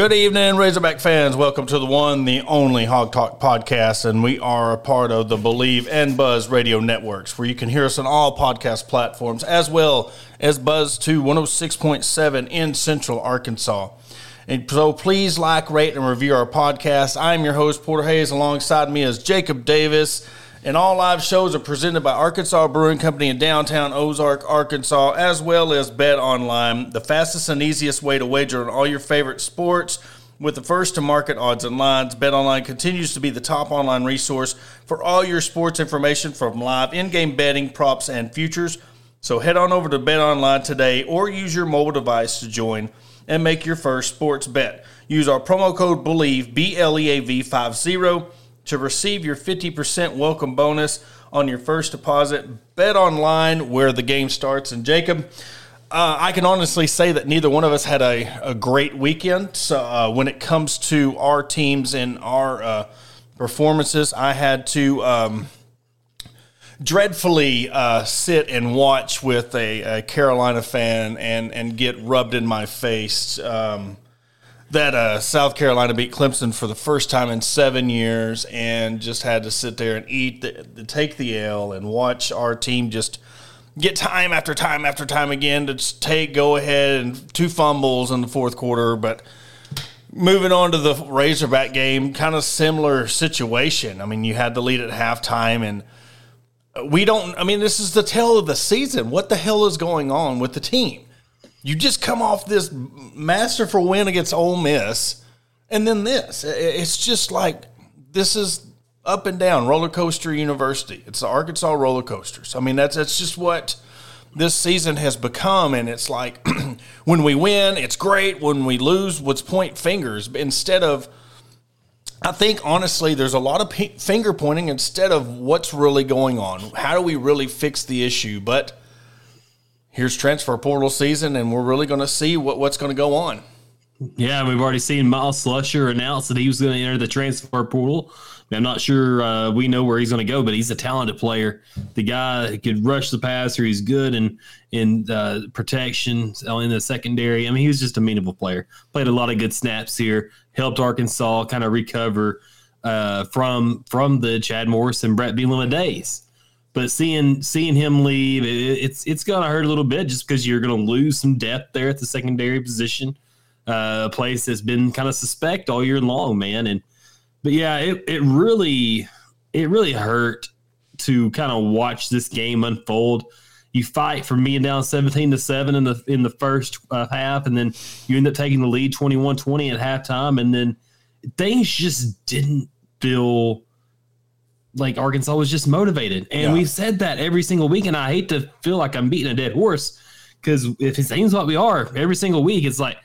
Good evening, Razorback fans. Welcome to the one, the only Hog Talk podcast, and we are a part of the Bleav and Buzz radio networks, where you can hear us on all podcast platforms, as well as Buzz to 106.7 in Central Arkansas. And so please like, rate, and review our podcast. I'm your host, Porter Hayes. Alongside me is Jacob Davis. And all live shows are presented by Arkansas Brewing Company in downtown Ozark, Arkansas, as well as Bet Online, the fastest and easiest way to wager on all your favorite sports. With the first to market odds and lines, Bet Online continues to be the top online resource for all your sports information from live in game betting, props, and futures. So head on over to Bet Online today or use your mobile device to join and make your first sports bet. Use our promo code BLEAV, B L E A V 50 to receive your 50% welcome bonus on your first deposit. Bet online where the game starts. And Jacob, uh, I can honestly say that neither one of us had a, a great weekend. So uh, when it comes to our teams and our uh, performances, I had to um, dreadfully uh, sit and watch with a, a, Carolina fan and, and get rubbed in my face. Um, that uh, South Carolina beat Clemson for the first time in seven years, and just had to sit there and eat, the, the, take the L, and watch our team just get time after time after time again to take go ahead and two fumbles in the fourth quarter. But moving on to the Razorback game, kind of similar situation. I mean, you had the lead at halftime, and we don't. I mean, this is the tale of the season. What the hell is going on with the team? You just come off this masterful win against Ole Miss, and then this. It's just like this is up and down roller coaster university. It's the Arkansas roller coasters. I mean, that's that's just what this season has become. And it's like when we win, it's great. When we lose, let's point fingers instead of. I think honestly, there's a lot of finger pointing instead of what's really going on. How do we really fix the issue? But here's transfer portal season, and we're really going to see what, what's going to go on. Yeah, we've already seen Myles Slusher announce that he was going to enter the transfer portal. I'm not sure uh, we know where he's going to go, but he's a talented player. The guy could rush the passer. He's good in in uh, protection in the secondary. I mean, he was just a meaningful player. Played a lot of good snaps here. Helped Arkansas kind of recover uh, from from the Chad Morris and Brett Bielema days. But seeing seeing him leave, it, it's it's gonna hurt a little bit just because you're gonna lose some depth there at the secondary position, uh, a place that's been kind of suspect all year long, man. And but yeah, it it really it really hurt to kind of watch this game unfold. You fight from being down 17 to 7 in the in the first uh, half and then you end up taking the lead 21-20 at halftime and then things just didn't feel like Arkansas was just motivated. And yeah. we've said that every single week. And I hate to feel like I'm beating a dead horse because if it seems what we are every single week, it's like,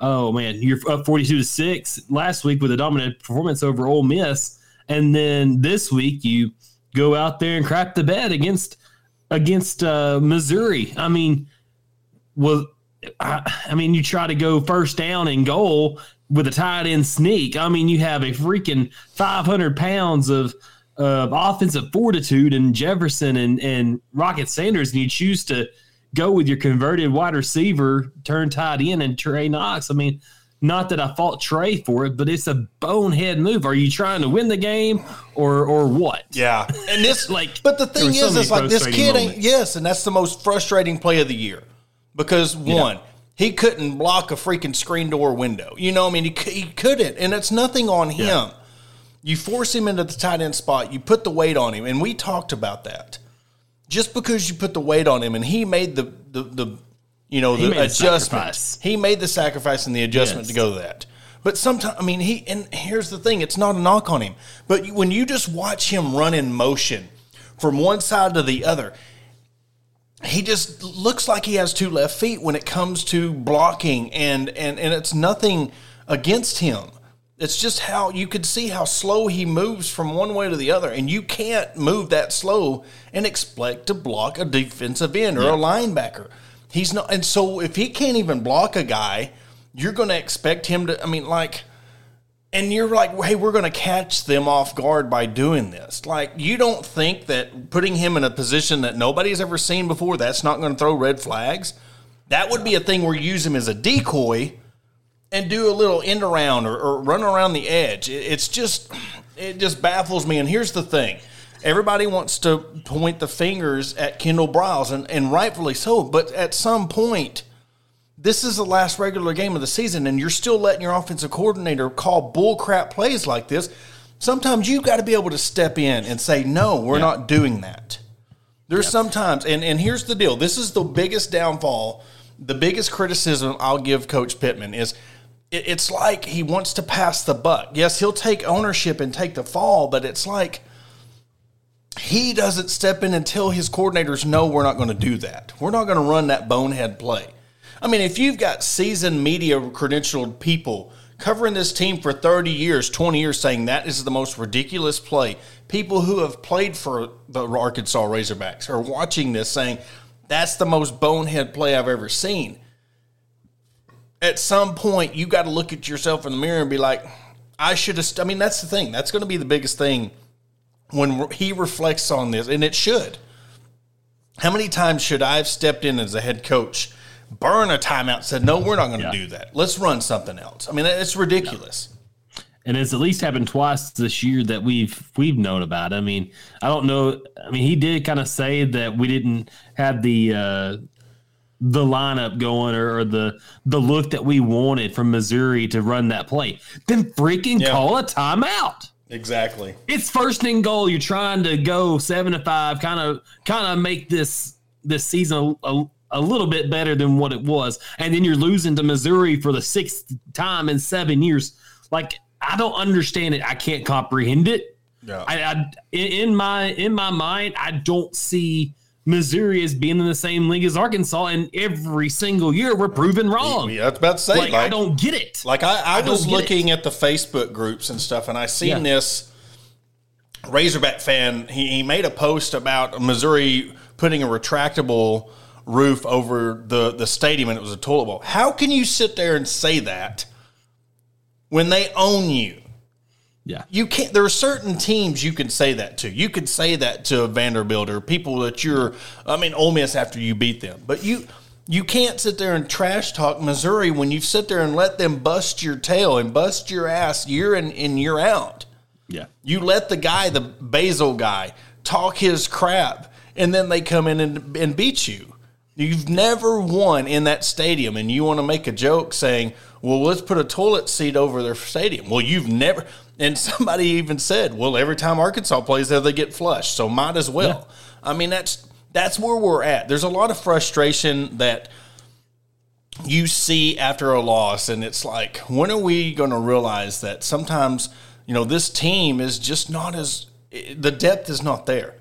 oh man, you're up 42 to 6 last week with a dominant performance over Ole Miss. And then this week you go out there and crap the bed against against uh, Missouri. I mean, well, I, I mean, you try to go first down and goal with a tight end sneak. I mean, you have a freaking 500 pounds of of offensive fortitude and Jefferson and, and Rocket Sanders, and you choose to go with your converted wide receiver, turn tight end, and Trey Knox. I mean, not that I fault Trey for it, but it's a bonehead move. Are you trying to win the game or or what? Yeah, and this like, but the thing is, so is like this kid moments. ain't. Yes, and that's the most frustrating play of the year because one. Yeah. He couldn't block a freaking screen door window. You know, I mean, he, he couldn't, and it's nothing on him. Yeah. You force him into the tight end spot. You put the weight on him, and we talked about that. Just because you put the weight on him, and he made the the, the you know he the adjustment. The he made the sacrifice and the adjustment yes. to go to that. But sometimes, I mean, he and here's the thing: it's not a knock on him. But when you just watch him run in motion from one side to the other, he just looks like he has two left feet when it comes to blocking, and and and it's nothing against him. It's just how you could see how slow he moves from one way to the other, and you can't move that slow and expect to block a defensive end or yeah. a linebacker. He's not, and so if he can't even block a guy, you're going to expect him to. I mean, like, and you're like, hey, we're going to catch them off guard by doing this. Like, you don't think that putting him in a position that nobody's ever seen before, that's not going to throw red flags? That would be a thing where you use him as a decoy and do a little end around or, or run around the edge. It, it's just, it just baffles me. And here's the thing everybody wants to point the fingers at Kendall Briles, and, and rightfully so. But at some point, this is the last regular game of the season, and you're still letting your offensive coordinator call bullcrap plays like this. Sometimes you've got to be able to step in and say, no, we're yeah. not doing that. There's yeah. sometimes, and, and here's the deal this is the biggest downfall, the biggest criticism I'll give Coach Pittman is it, it's like he wants to pass the buck. Yes, he'll take ownership and take the fall, but it's like he doesn't step in until his coordinators know we're not going to do that. We're not going to run that bonehead play. I mean, if you've got seasoned media credentialed people covering this team for 30 years, 20 years, saying that is the most ridiculous play, people who have played for the Arkansas Razorbacks are watching this saying that's the most bonehead play I've ever seen. At some point, you got to look at yourself in the mirror and be like, I should have. St-. I mean, that's the thing. That's going to be the biggest thing when he reflects on this, and it should. How many times should I have stepped in as a head coach burn a timeout, said, no, we're not going to yeah. do that. Let's run something else. I mean, it's ridiculous. And it's at least happened twice this year that we've we've known about. I mean, I don't know. I mean, he did kind of say that we didn't have the uh, the lineup going or, or, the the look that we wanted from Missouri to run that play. Then freaking yeah. call a timeout. Exactly. It's first and goal. You're trying to go seven to five, kind of kind of make this this season a, a, a little bit better than what it was, and then you're losing to Missouri for the sixth time in seven years. Like I don't understand it. I can't comprehend it. Yeah. I, I in my in my mind, I don't see Missouri as being in the same league as Arkansas, and every single year we're proven wrong. Yeah, I was about to say, like, like I don't get it. Like I, I, I was looking it. at the Facebook groups and stuff, and I seen yeah. this Razorback fan. He, he made a post about Missouri putting a retractable roof over the, the stadium and it was a toilet bowl. How can you sit there and say that when they own you? Yeah. You can't there are certain teams you can say that to. You could say that to Vanderbilt or people that you're I mean Ole Miss after you beat them. But you you can't sit there and trash talk Missouri when you sit there and let them bust your tail and bust your ass year in and year out. Yeah. You let the guy, the Basil guy, talk his crap, and then they come in and, and beat you. You've never won in that stadium, and you want to make a joke saying, "Well, let's put a toilet seat over their stadium." Well, you've never. And somebody even said, "Well, every time Arkansas plays there, they get flushed, so might as well." Yeah. I mean, that's that's where we're at. There's a lot of frustration that you see after a loss, and it's like, when are we going to realize that sometimes, you know, this team is just not as the depth is not there.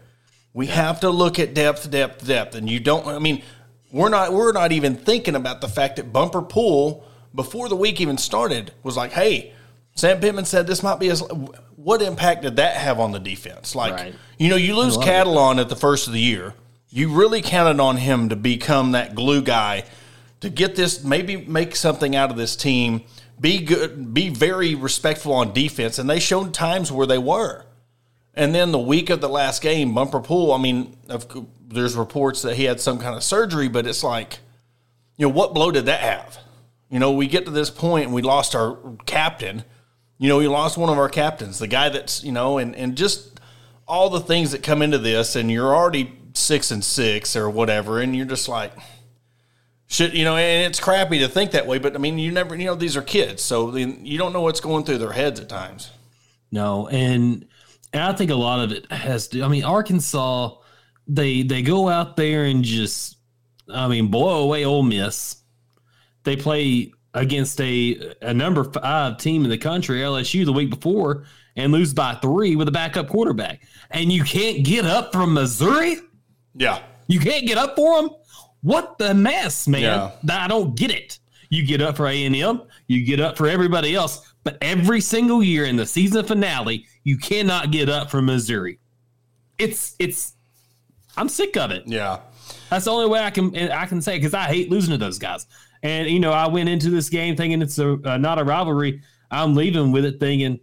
We have to look at depth, depth, depth, and you don't. I mean, we're not we're not even thinking about the fact that Bumper Pool before the week even started was like, hey, Sam Pittman said this might be as what impact did that have on the defense? Like, right. you know, you lose Catalon at the first of the year. You really counted on him to become that glue guy to get this, maybe make something out of this team, be good, be very respectful on defense, and they showed times where they were. And then the week of the last game, Bumper Pool, I mean, there's reports that he had some kind of surgery, but it's like, you know, what blow did that have? You know, we get to this point and we lost our captain. You know, we lost one of our captains, the guy that's, you know, and, and just all the things that come into this, and you're already six and six or whatever, and you're just like, shit, you know, and it's crappy to think that way, but I mean, you never, you know, these are kids, so you don't know what's going through their heads at times. No, and and I think a lot of it has to. I mean, Arkansas, they they go out there and just, I mean, blow away oh, Ole Miss. They play against a a number five team in the country, LSU, the week before, and lose by three with a backup quarterback. And you can't get up from Missouri. Yeah, you can't get up for them. What the mess, man! Yeah. I don't get it. You get up for A and M. You get up for everybody else. But every single year in the season finale, you cannot get up from Missouri. It's it's I'm sick of it. Yeah. That's the only way I can I can say because I hate losing to those guys. And you know, I went into this game thinking it's a uh, not a rivalry. I'm leaving with it thinking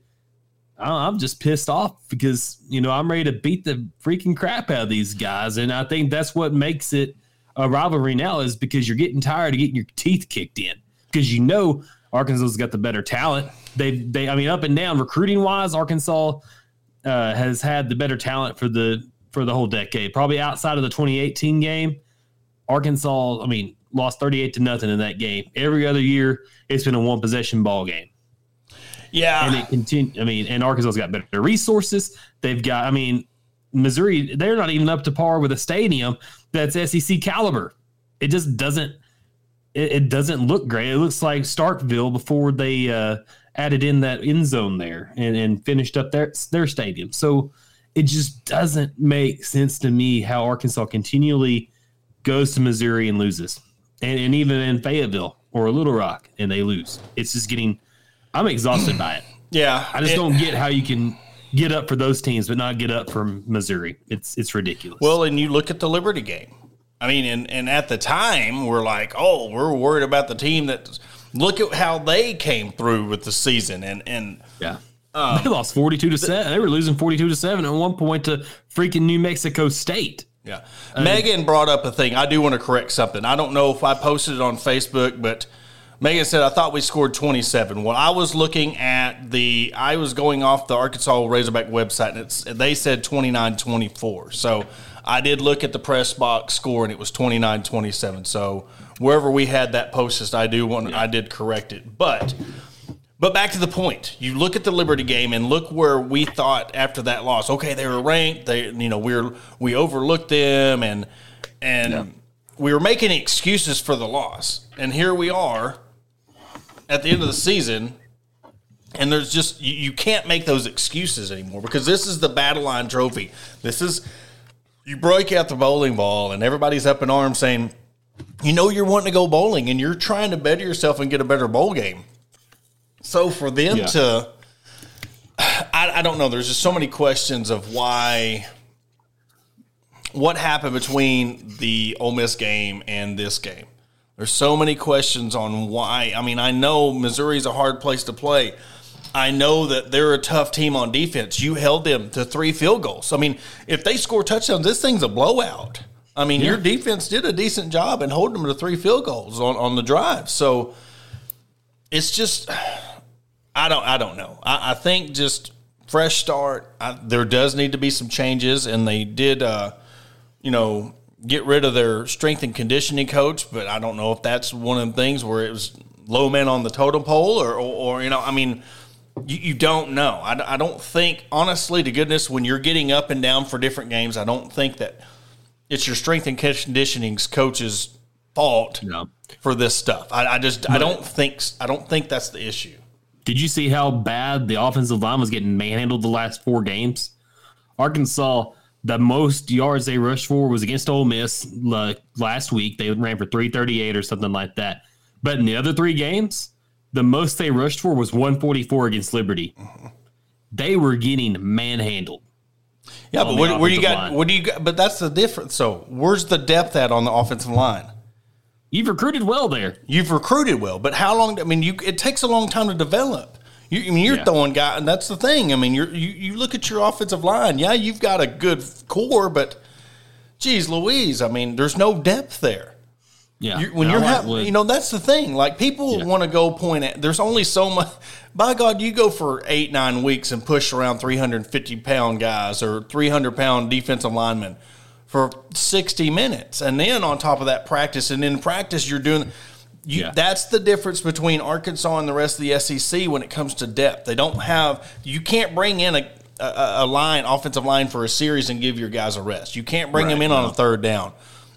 I'm just pissed off because you know I'm ready to beat the freaking crap out of these guys, and I think that's what makes it a rivalry now is because you're getting tired of getting your teeth kicked in because you know Arkansas's got the better talent. They they I mean up and down recruiting wise, Arkansas uh, has had the better talent for the for the whole decade. Probably outside of the 2018 game, Arkansas, I mean, lost 38 to nothing in that game. Every other year, it's been a one possession ball game. Yeah, and it continue. I mean, and Arkansas's got better resources. They've got. I mean, Missouri. They're not even up to par with a stadium that's SEC caliber. It just doesn't. It, it doesn't look great. It looks like Starkville before they uh, added in that end zone there and, and finished up their their stadium. So it just doesn't make sense to me how Arkansas continually goes to Missouri and loses, and, and even in Fayetteville or Little Rock and they lose. It's just getting. I'm exhausted by it. Yeah, I just it, don't get how you can get up for those teams but not get up for Missouri. It's it's ridiculous. Well, and you look at the Liberty game. I mean, and and at the time we're like, oh, we're worried about the team that. Look at how they came through with the season, and and yeah. Um, they lost 42 to 7. They were losing 42 to 7 at one point to freaking New Mexico State. Yeah. Uh, Megan brought up a thing. I do want to correct something. I don't know if I posted it on Facebook, but Megan said, I thought we scored 27. Well, I was looking at the, I was going off the Arkansas Razorback website, and it's, they said 29 24. So I did look at the press box score, and it was 29 27. So wherever we had that posted, I do want, yeah. I did correct it. But, but back to the point. You look at the Liberty game and look where we thought after that loss. Okay, they were ranked. They, you know, we are we overlooked them, and and yeah. we were making excuses for the loss. And here we are at the end of the season, and there's just you, you can't make those excuses anymore because this is the battle line trophy. This is you break out the bowling ball, and everybody's up in arms saying, you know, you're wanting to go bowling, and you're trying to better yourself and get a better bowl game. So for them yeah. to, I, I don't know. There's just so many questions of why what happened between the Ole Miss game and this game. There's so many questions on why. I mean, I know Missouri's a hard place to play. I know that they're a tough team on defense. You held them to three field goals. I mean, if they score touchdowns, this thing's a blowout. I mean, yeah. your defense did a decent job in holding them to three field goals on, on the drive. So it's just, I don't, I don't know. I, I think just fresh start. I, there does need to be some changes, and they did, uh, you know, get rid of their strength and conditioning coach, but I don't know if that's one of the things where it was low men on the totem pole or, or, or you know, I mean, you, you don't know. I, I don't think, honestly, to goodness, when you're getting up and down for different games, I don't think that it's your strength and conditioning coach's fault no. for this stuff. I, I just, but, I don't think, I don't think that's the issue. Did you see how bad the offensive line was getting manhandled the last four games? Arkansas the most yards they rushed for was against Ole Miss like, last week. They ran for 338 or something like that. But in the other three games, the most they rushed for was 144 against Liberty. They were getting manhandled. Yeah, but where, where you got? Line. What do you got? But that's the difference. So where's the depth at on the offensive line? You've recruited well there. You've recruited well, but how long? I mean, you it takes a long time to develop. You, I mean, you're yeah. throwing guy, and that's the thing. I mean, you you look at your offensive line. Yeah, you've got a good core, but geez, Louise, I mean, there's no depth there. Yeah, you, when you're having, you know, that's the thing. Like people yeah. want to go point at. There's only so much. By God, you go for eight nine weeks and push around 350 pound guys or 300 pound defensive linemen for 60 minutes, and then on top of that, practice, and in practice, you're doing you, yeah. That's the difference between Arkansas and the rest of the SEC when it comes to depth. They don't have. You can't bring in a, a, a line, offensive line for a series and give your guys a rest. You can't bring right, them in no. on a third down.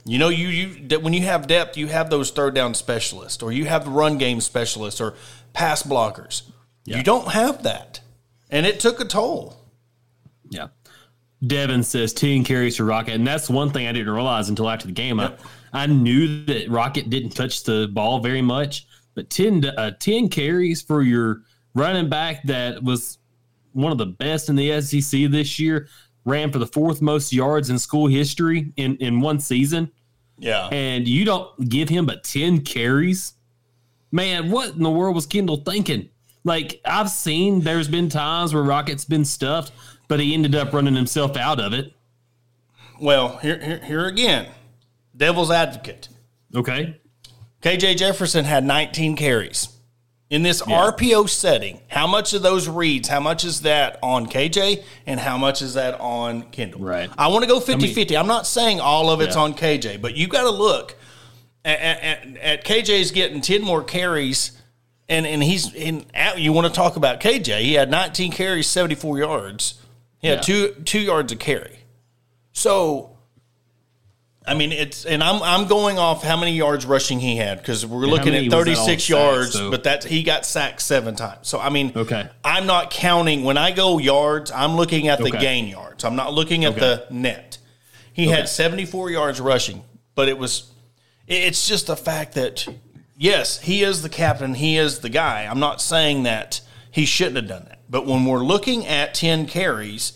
You know, you you when you have depth, you have those third down specialists, or you have the run game specialists, or pass blockers. Yeah. You don't have that, and it took a toll. Yeah. Devin says 10 carries for Rocket, and that's one thing I didn't realize until after the game. Yep. I, I knew that Rocket didn't touch the ball very much, but 10, uh, 10 carries for your running back that was one of the best in the SEC this year, ran for the fourth most yards in school history in, in one season. Yeah. And you don't give him but 10 carries. Man, what in the world was Kendall thinking? Like, I've seen there's been times where Rocket's been stuffed, but he ended up running himself out of it. Well, here, here, here again, devil's advocate. Okay. KJ Jefferson had 19 carries. In this RPO setting, how much of those reads, how much is that on KJ and how much is that on Kendall? Right. I want to go 50 50. I'm not saying all of it's Yeah. on KJ, but you got to look at, at, at, at KJ's getting 10 more carries. And, and he's in. You want to talk about KJ? He had 19 carries, 74 yards. He had Yeah. two two yards of carry. So I mean, it's and I'm I'm going off how many yards rushing he had because we're looking at was that 36 on sacks, yards, so- but that's he got sacked seven times. So I mean, Okay. I'm not counting when I go yards. I'm looking at the Okay. gain yards. I'm not looking at Okay. the net. He had 74 yards rushing, but it was it's just the fact that yes, he is the captain, he is the guy. I'm not saying that he shouldn't have done that, but when we're looking at 10 carries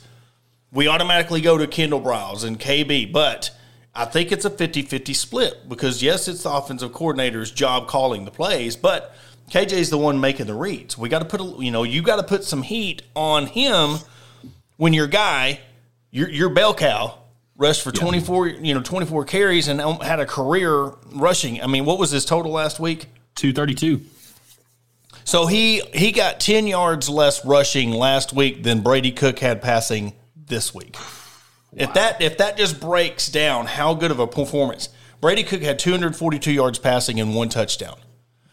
we automatically go to Kendall Briles and KB, but I think it's a 50 50 split because, yes, it's the offensive coordinator's job calling the plays, but KJ's the one making the reads. We got to put, a, you know, you got to put some heat on him when your guy, your, your bell cow, rushed for 24, you know, 24 carries and um, had a career rushing. I mean, what was his total last week? 232. So he he got 10 yards less rushing last week than Brady Cook had passing this week. If that if that just breaks down how good of a performance. Brady Cook had 242 yards passing and one touchdown.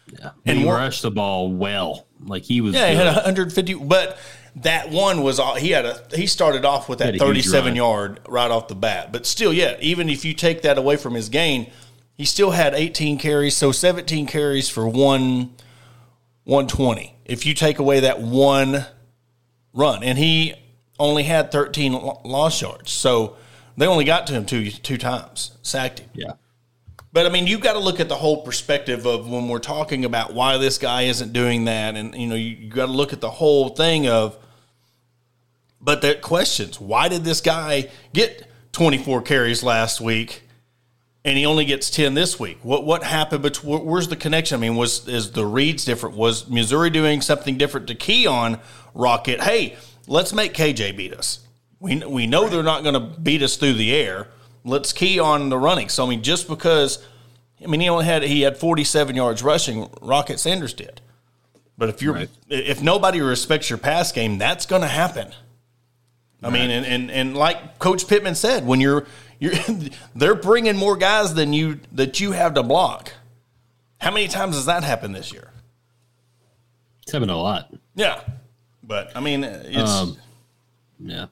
Yeah. And he we're- rushed the ball well. Like he was. Yeah, he had good. 150 but that one was all he had a he started off with that Had a huge 37 yard right off the bat. But still, yeah, even if you take that away from his gain, he still had 18 carries, so 17 carries for one 120. If you take away that one run, and he only had 13 loss yards, so they only got to him two two times, sacked him. Yeah. But I mean, you've got to look at the whole perspective of when we're talking about why this guy isn't doing that, and you know, you, you got to look at the whole thing of. But the questions: Why did this guy get 24 carries last week, and he only gets 10 this week? What what happened? But where's the connection? I mean, was is the reads different? Was Missouri doing something different to key on Rocket? Hey, let's make KJ beat us. We we know they're not going to beat us through the air. Let's key on the running. So I mean, just because I mean he only had he had 47 yards rushing, Rocket Sanders did. But if you're Right. if nobody respects your pass game, that's going to happen. I mean, and, and and like Coach Pittman said, when you're you're they're bringing more guys than you that you have to block. How many times has that happened this year? It's happened a lot. Yeah, but I mean, it's Um, Yeah.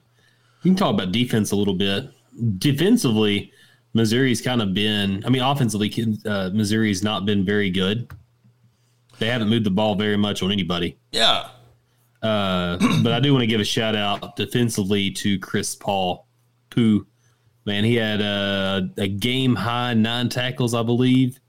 You can talk about defense a little bit. Defensively, Missouri's kind of been, I mean, offensively, uh, Missouri's not been very good. They haven't moved the ball very much on anybody. yeah, Uh, but I do want to give a shout out defensively to Chris Paul, who, man, he had a, a game high nine tackles, I believe,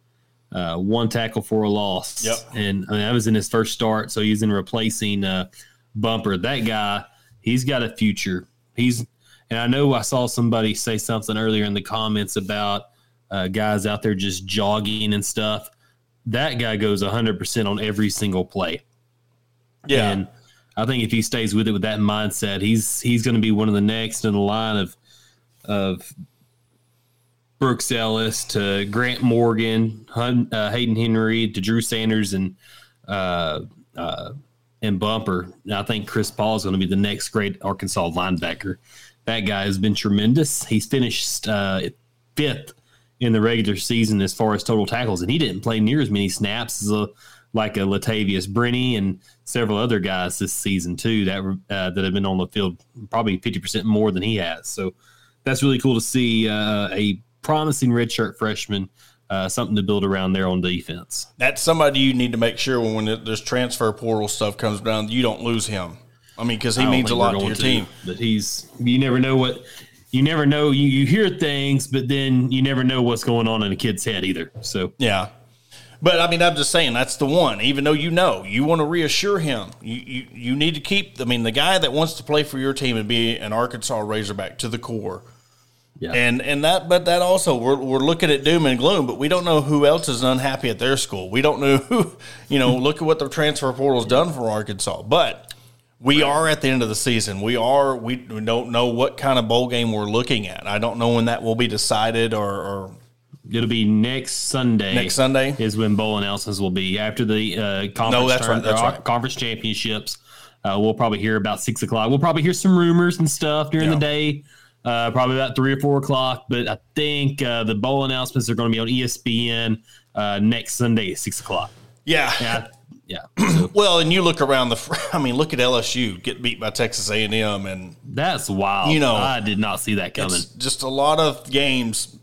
uh, one tackle for a loss. Yep. And I mean, that was in his first start. So he's in replacing uh, Bumper. That guy, he's got a future. He's, and I know I saw somebody say something earlier in the comments about uh, guys out there just jogging and stuff. That guy goes 100% on every single play. yeah. And I think if he stays with it with that mindset, he's he's going to be one of the next in the line of of Brooks Ellis to Grant Morgan, Hun, uh, Hayden Henry to Drew Sanders and uh, uh, and Bumper. And I think Chris Paul is going to be the next great Arkansas linebacker. That guy has been tremendous. He's finished uh, fifth in the regular season as far as total tackles, and he didn't play near as many snaps as a like a Latavious Brini and several other guys this season too that uh, that have been on the field probably fifty percent more than he has. So that's really cool to see uh, a promising redshirt freshman, uh, something to build around there on defense. That's somebody you need to make sure when, this transfer portal stuff comes down, you don't lose him. I mean, because he means a lot to your going team. But he's you never know what you never know. You, you hear things, but then you never know what's going on in a kid's head either. So Yeah. But I mean, I'm just saying that's the one. Even though you know, you want to reassure him. You, you you need to keep. I mean, the guy that wants to play for your team and be an Arkansas Razorback to the core. Yeah. And and that but that also we're we're looking at doom and gloom, but we don't know who else is unhappy at their school. We don't know who you know, look at what the transfer portal's done for Arkansas. But we are at the end of the season. We are we, don't know what kind of bowl game we're looking at. I don't know when that will be decided or, or It'll be next Sunday. next Sunday. is when bowl announcements will be after the uh, conference, No, that's right, that's right. conference championships. Uh, we'll probably hear about six o'clock. We'll probably hear some rumors and stuff during Yeah. the day, uh, probably about three or four o'clock. But I think uh, the bowl announcements are going to be on ESPN uh, next Sunday at six o'clock. Yeah. Yeah, yeah. So Well, and you look around the I mean, look at LSU get beat by Texas A&M and that's wild. You know, I did not see that coming. Just a lot of games.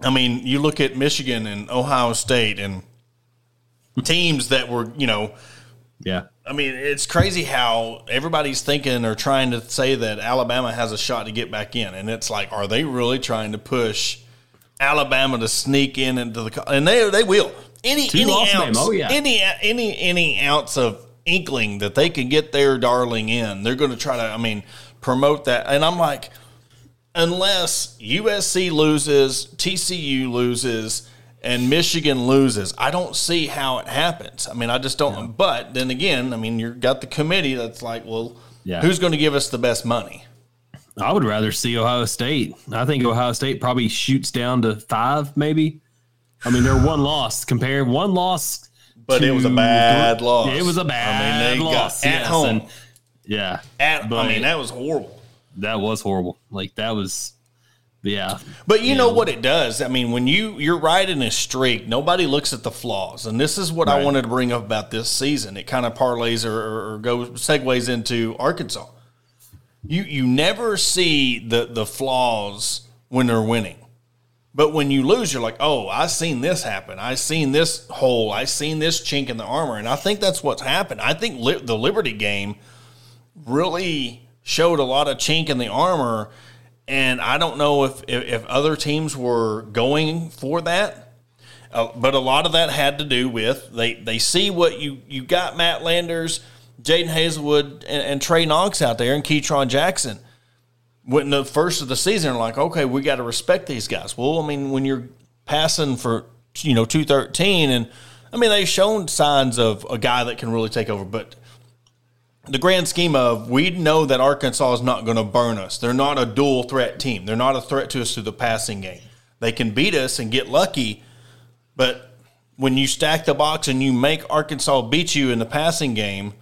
I mean, you look at Michigan and Ohio State and teams that were, you know, Yeah, I mean, it's crazy how everybody's thinking or trying to say that Alabama has a shot to get back in, and it's like, are they really trying to push Alabama to sneak in into the? And they they will any Two any ounce, Oh, yeah. any any any ounce of inkling that they can get their darling in, they're going to try to. I mean, promote that, and I'm like, unless USC loses, TCU loses, and Michigan loses, I don't see how it happens. I mean, I just don't. But then again, I mean, you've got the committee that's like, well, Yeah. who's going to give us the best money? I would rather see Ohio State. I think Ohio State probably shoots down to five, maybe. I mean, they're one loss compared one loss, But it was a bad loss. It was a bad they got- loss at yes, home. and- yeah, At, But- I mean, that was horrible. that was horrible. Like that was, yeah, But you know what it does? I mean, when you you're riding a streak, nobody looks at the flaws, and this is what I wanted to bring up about this season. It kind of parlays or, or, or goes segues into Arkansas. You you never see the the flaws when they're winning, but when you lose, you're like, oh, I seen this happen. I seen this hole. I seen this chink in the armor, and I think that's what's happened. I think li- the Liberty game really showed a lot of chink in the armor. And I don't know if, if, if other teams were going for that, uh, but a lot of that had to do with they, they see what you, you got Matt Landers, Jadon Haselwood, and, and Trey Knox out there, and Ketron Jackson. When the first of the season, like, okay, we got to respect these guys. Well, I mean, when you're passing for you know two thirteen, and I mean they've shown signs of a guy that can really take over, but the grand scheme of we know that Arkansas is not going to burn us. They're not a dual threat team. They're not a threat to us through the passing game. They can beat us and get lucky, but when you stack the box and you make Arkansas beat you in the passing game,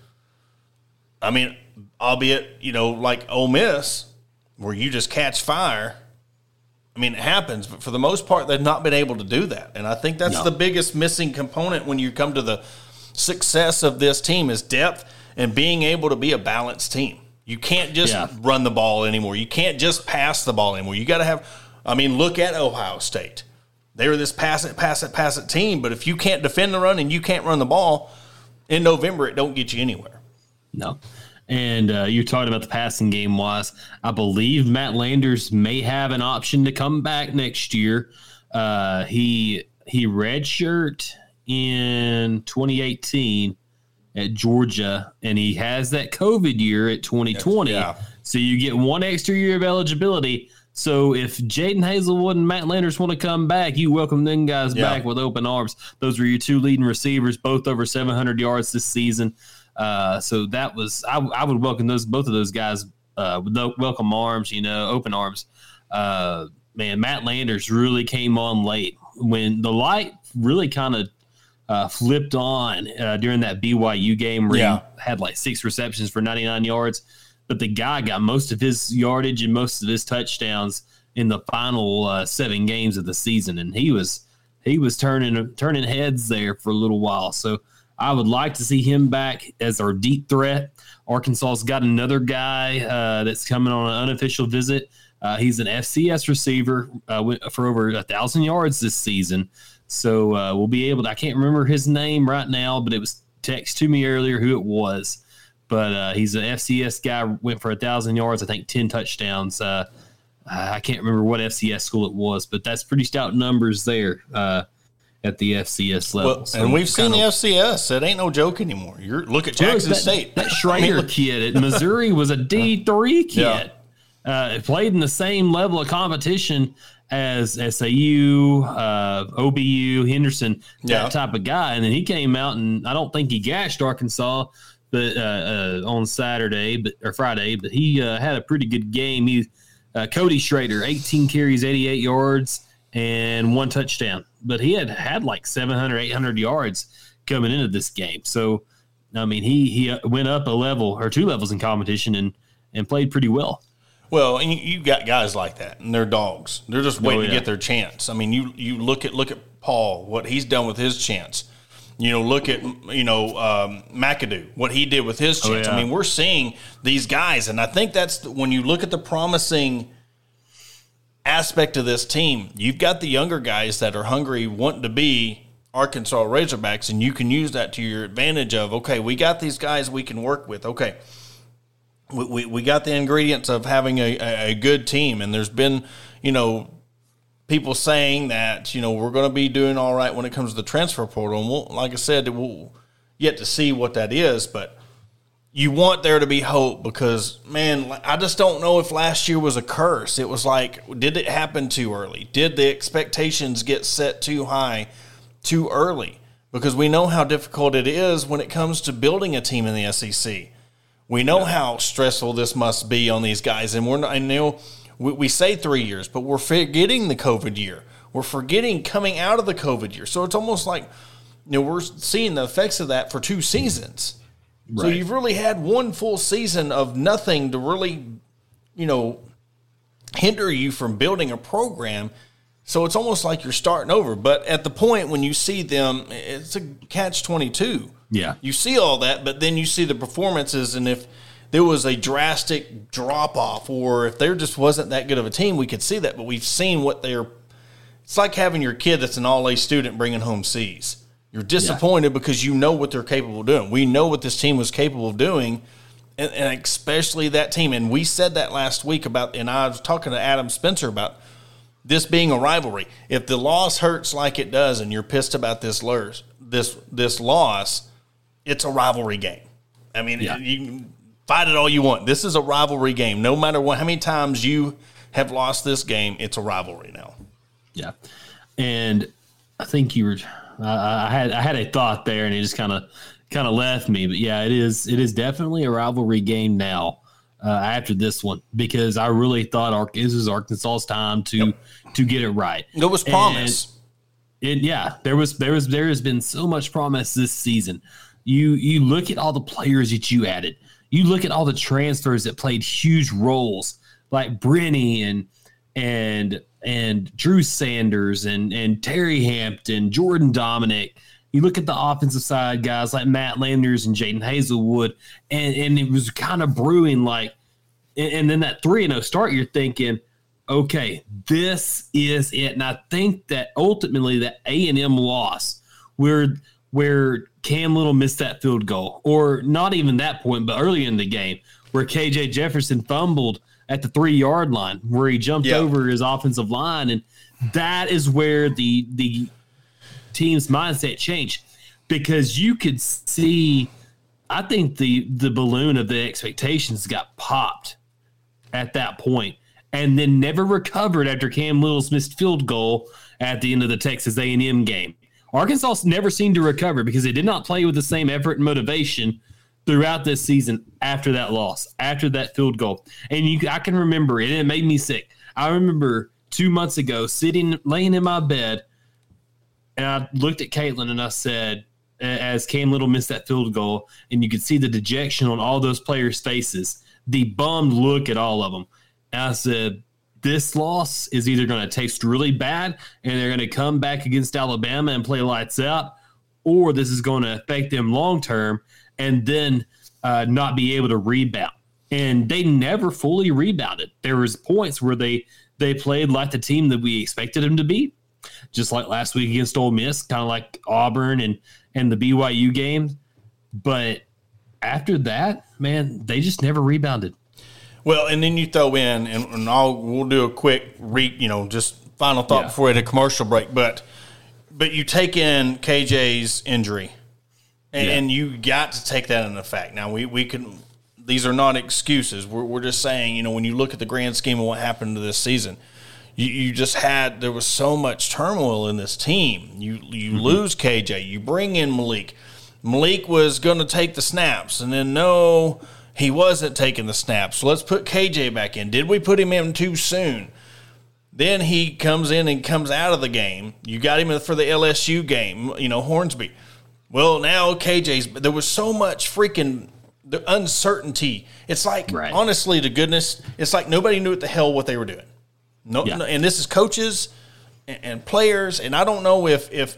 I mean, albeit you know like Ole Miss, where you just catch fire. I mean, it happens, but for the most part, they've not been able to do that. And I think that's No. the biggest missing component when you come to the success of this team is depth and being able to be a balanced team. You can't just Yeah. run the ball anymore. You can't just pass the ball anymore. You got to have. I mean, look at Ohio State. They were this pass it, pass it, pass it team. But if you can't defend the run and you can't run the ball in November, it don't get you anywhere. no. And uh, you're talking about the passing game wise. I believe Matt Landers may have an option to come back next year. Uh, he he redshirt in 2018 at Georgia, and he has that COVID year at 2020. Yeah. So you get one extra year of eligibility. So if Jadon Haselwood and Matt Landers want to come back, you welcome them guys Yeah. back with open arms. Those were your two leading receivers, both over 700 yards this season. Uh, so that was I, I would welcome those both of those guys uh, with welcome arms, you know, open arms. Uh, man, Matt Landers really came on late when the light really kind of uh, flipped on uh, during that BYU game where Yeah. he had like six receptions for 99 yards. But the guy got most of his yardage and most of his touchdowns in the final uh, seven games of the season, and he was he was turning turning heads there for a little while. So I would like to see him back as our deep threat. Arkansas's got another guy uh, that's coming on an unofficial visit. Uh, he's an FCS receiver uh, went for over a thousand yards this season. So uh, we'll be able to. I can't remember his name right now, but it was text to me earlier who it was. But uh, he's an FCS guy. Went for a thousand yards. I think ten touchdowns. Uh, I can't remember what FCS school it was, but that's pretty stout numbers there uh, at the FCS level. Well, So and we've seen the FCS. It ain't no joke anymore. You're look at Jackson that, State. That I mean, kid at Missouri was a D three kid. Yeah. uh, played in the same level of competition as SAU, uh, OBU, Henderson, that Yeah. type of guy. And then he came out and I don't think he gashed Arkansas, but uh, uh, on Saturday, but or Friday, but he uh, had a pretty good game. He uh, Cody Schrader, 18 carries, 88 yards, and one touchdown. But he had had like 700, 800 yards coming into this game. So, I mean, he he went up a level or two levels in competition and and played pretty well. Well, and you, you got guys like that, and they're dogs. They're just waiting Oh, yeah. to get their chance. I mean, you you look at look at Paul, what he's done with his chance. You know, look at you know um, McAdoo, what he did with his chance. Oh, yeah. I mean, we're seeing these guys, and I think that's the, when you look at the promising aspect of this team. You've got the younger guys that are hungry, wanting to be Arkansas Razorbacks, and you can use that to your advantage. Of okay, we got these guys we can work with. Okay, we, we, we got the ingredients of having a, a, good team. And there's been you know people saying that you know we're going to be doing all right when it comes to the transfer portal. And we'll, like i said we'll yet to see what that is but you want there to be hope because man i just don't know if last year was a curse. It was like did it happen too early? Did the expectations get set too high too early? Because we know how difficult it is when it comes to building a team in the sec we know how stressful this must be on these guys, and we're not. I know we, we say three years, but we're forgetting the COVID year. We're forgetting coming out of the COVID year. So it's almost like you know we're seeing the effects of that for two seasons. So you've really had one full season of nothing to really, you know, hinder you from building a program. So it's almost like you're starting over. But at the point when you see them, it's a catch twenty two Yeah. you see all that, but then you see the performances, and if there was a drastic drop off, or if there just wasn't that good of a team, we could see that. But we've seen what they're. It's like having your kid that's an all A student bringing home C's. You're disappointed because you know what they're capable of doing. We know what this team was capable of doing, and, and especially that team. And we said that last week about, and I was talking to Adam Spencer about this being a rivalry. If the loss hurts like it does, and you're pissed about this lurs, this this loss, it's a rivalry game. I mean, Yeah. you can fight it all you want. This is a rivalry game. No matter what, how many times you have lost this game, it's a rivalry now. Yeah, and I think you were. I I had I had a thought there, and it just kind of kind of left me. But yeah, it is it is definitely a rivalry game now. Uh, after this one, because I really thought Ark this was Arkansas's time to to get it right. It was promise. And yeah, there was there was there has been so much promise this season. You you look at all the players that you added. You look at all the transfers that played huge roles, like Brini and and and Drew Sanders and and Terry Hampton, Jordan Domineck. You look at the offensive side guys like Matt Landers and Jadon Haselwood, and and it was kind of brewing like, and, and then that three and zero start. You're thinking, okay, this is it. And I think that ultimately that A and M loss, where where Cam Little missed that field goal, or not even that point, but early in the game, where KJ Jefferson fumbled at the three yard line, where he jumped Yeah. over his offensive line, and that is where the the team's mindset changed because you could see. I think the the balloon of the expectations got popped at that point and then never recovered after Cam Little's missed field goal at the end of the Texas A&M game. Arkansas never seemed to recover because they did not play with the same effort and motivation throughout this season after that loss, after that field goal. And you I can remember it, it made me sick. I remember 2 months ago sitting laying in my bed and I looked at Caitlin and I said, as Cam Little missed that field goal, and you could see the dejection on all those players' faces, the bummed look at all of them. And I said, this loss is either going to taste really bad and they're going to come back against Alabama and play lights out, or this is going to affect them long term and then uh, not be able to rebound. And they never fully rebounded. There was points where they they played like the team that we expected them to be, just like last week against Ole Miss, kind of like Auburn and and the BYU game. But after that, man, they just never rebounded. Well, and then you throw in, and, and I'll we'll do a quick re, you know, just final thought Yeah. before we hit a commercial break. But but you take in KJ's injury, and, Yeah. and you got to take that into fact. Now we we can these are not excuses. We're, we're just saying, you know, when you look at the grand scheme of what happened to this season, you, you just had there was so much turmoil in this team. You you mm-hmm. lose KJ, you bring in Malik. Malik was going to take the snaps, and then no, he wasn't taking the snaps. So let's put KJ back in. Did we put him in too soon? Then he comes in and comes out of the game. You got him for the LSU game, you know, Hornsby. Well, now KJ's, there was so much freaking the uncertainty. It's like, right. honestly, to goodness, it's like nobody knew what the hell what they were doing. No, yeah. no and this is coaches and, and, players, and I don't know if if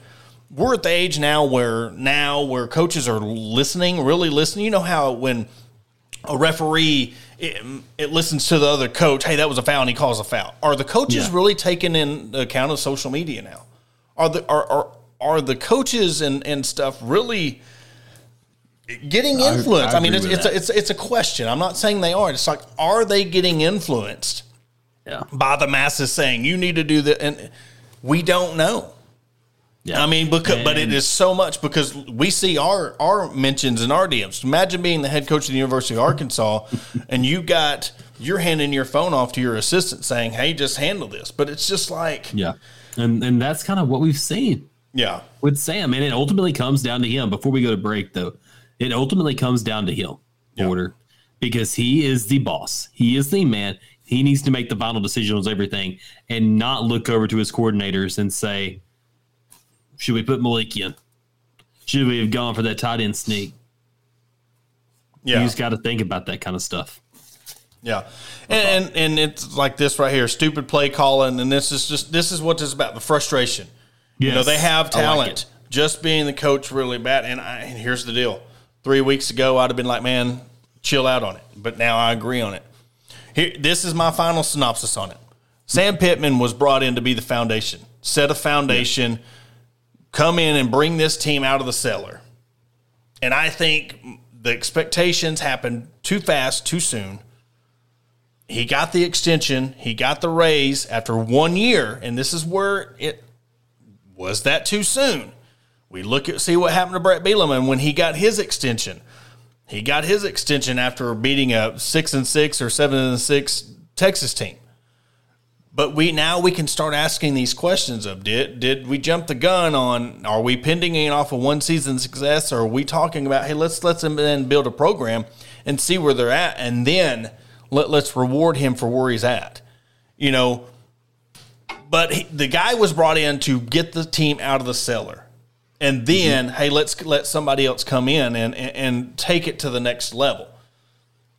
we're at the age now where now where coaches are listening, really listening. You know how when a referee it, it, listens to the other coach, hey, that was a foul, and he calls a foul. Are the coaches yeah. really taking in account of social media now? Are the are are, are the coaches and and stuff really? getting influenced. I, I, I mean, it's it's a, it's it's a question. I'm not saying they aren't. It's like, are they getting influenced? Yeah. By the masses saying you need to do that, and we don't know. Yeah. I mean, because and, but it is so much because we see our our mentions in our DMs. Imagine being the head coach of the University of Arkansas, and you got you're handing your phone off to your assistant saying, "Hey, just handle this." But it's just like, yeah, and and that's kind of what we've seen. Yeah, with Sam, and it ultimately comes down to him. Before we go to break, though, it ultimately comes down to him, yeah. order, because he is the boss. He is the man. He needs to make the final decisions on everything and not look over to his coordinators and say, should we put Malik in? Should we have gone for that tight end sneak? Yeah. You just got to think about that kind of stuff. Yeah, and, and, and it's like this right here: stupid play calling, and this is just this is what this is about the frustration. Yes, you know, they have talent. Like just being the coach really bad. And, I, and here's the deal: three weeks ago, I'd have been like, man, chill out on it. But now I agree on it. Here, this is my final synopsis on it. Sam Pittman was brought in to be the foundation, set a foundation, yeah. Come in and bring this team out of the cellar. And I think the expectations happened too fast, too soon. He got the extension, he got the raise after one year, and this is where it was that too soon. We look at see what happened to Bret Bielema when he got his extension. He got his extension after beating a six and six or seven and six Texas team. But we now we can start asking these questions of did did we jump the gun on are we pending it off of one season success? Or are we talking about hey let's let's then build a program and see where they're at and then let, let's reward him for where he's at you know? But he, the guy was brought in to get the team out of the cellar. And then mm-hmm. hey let's let somebody else come in and, and, and take it to the next level.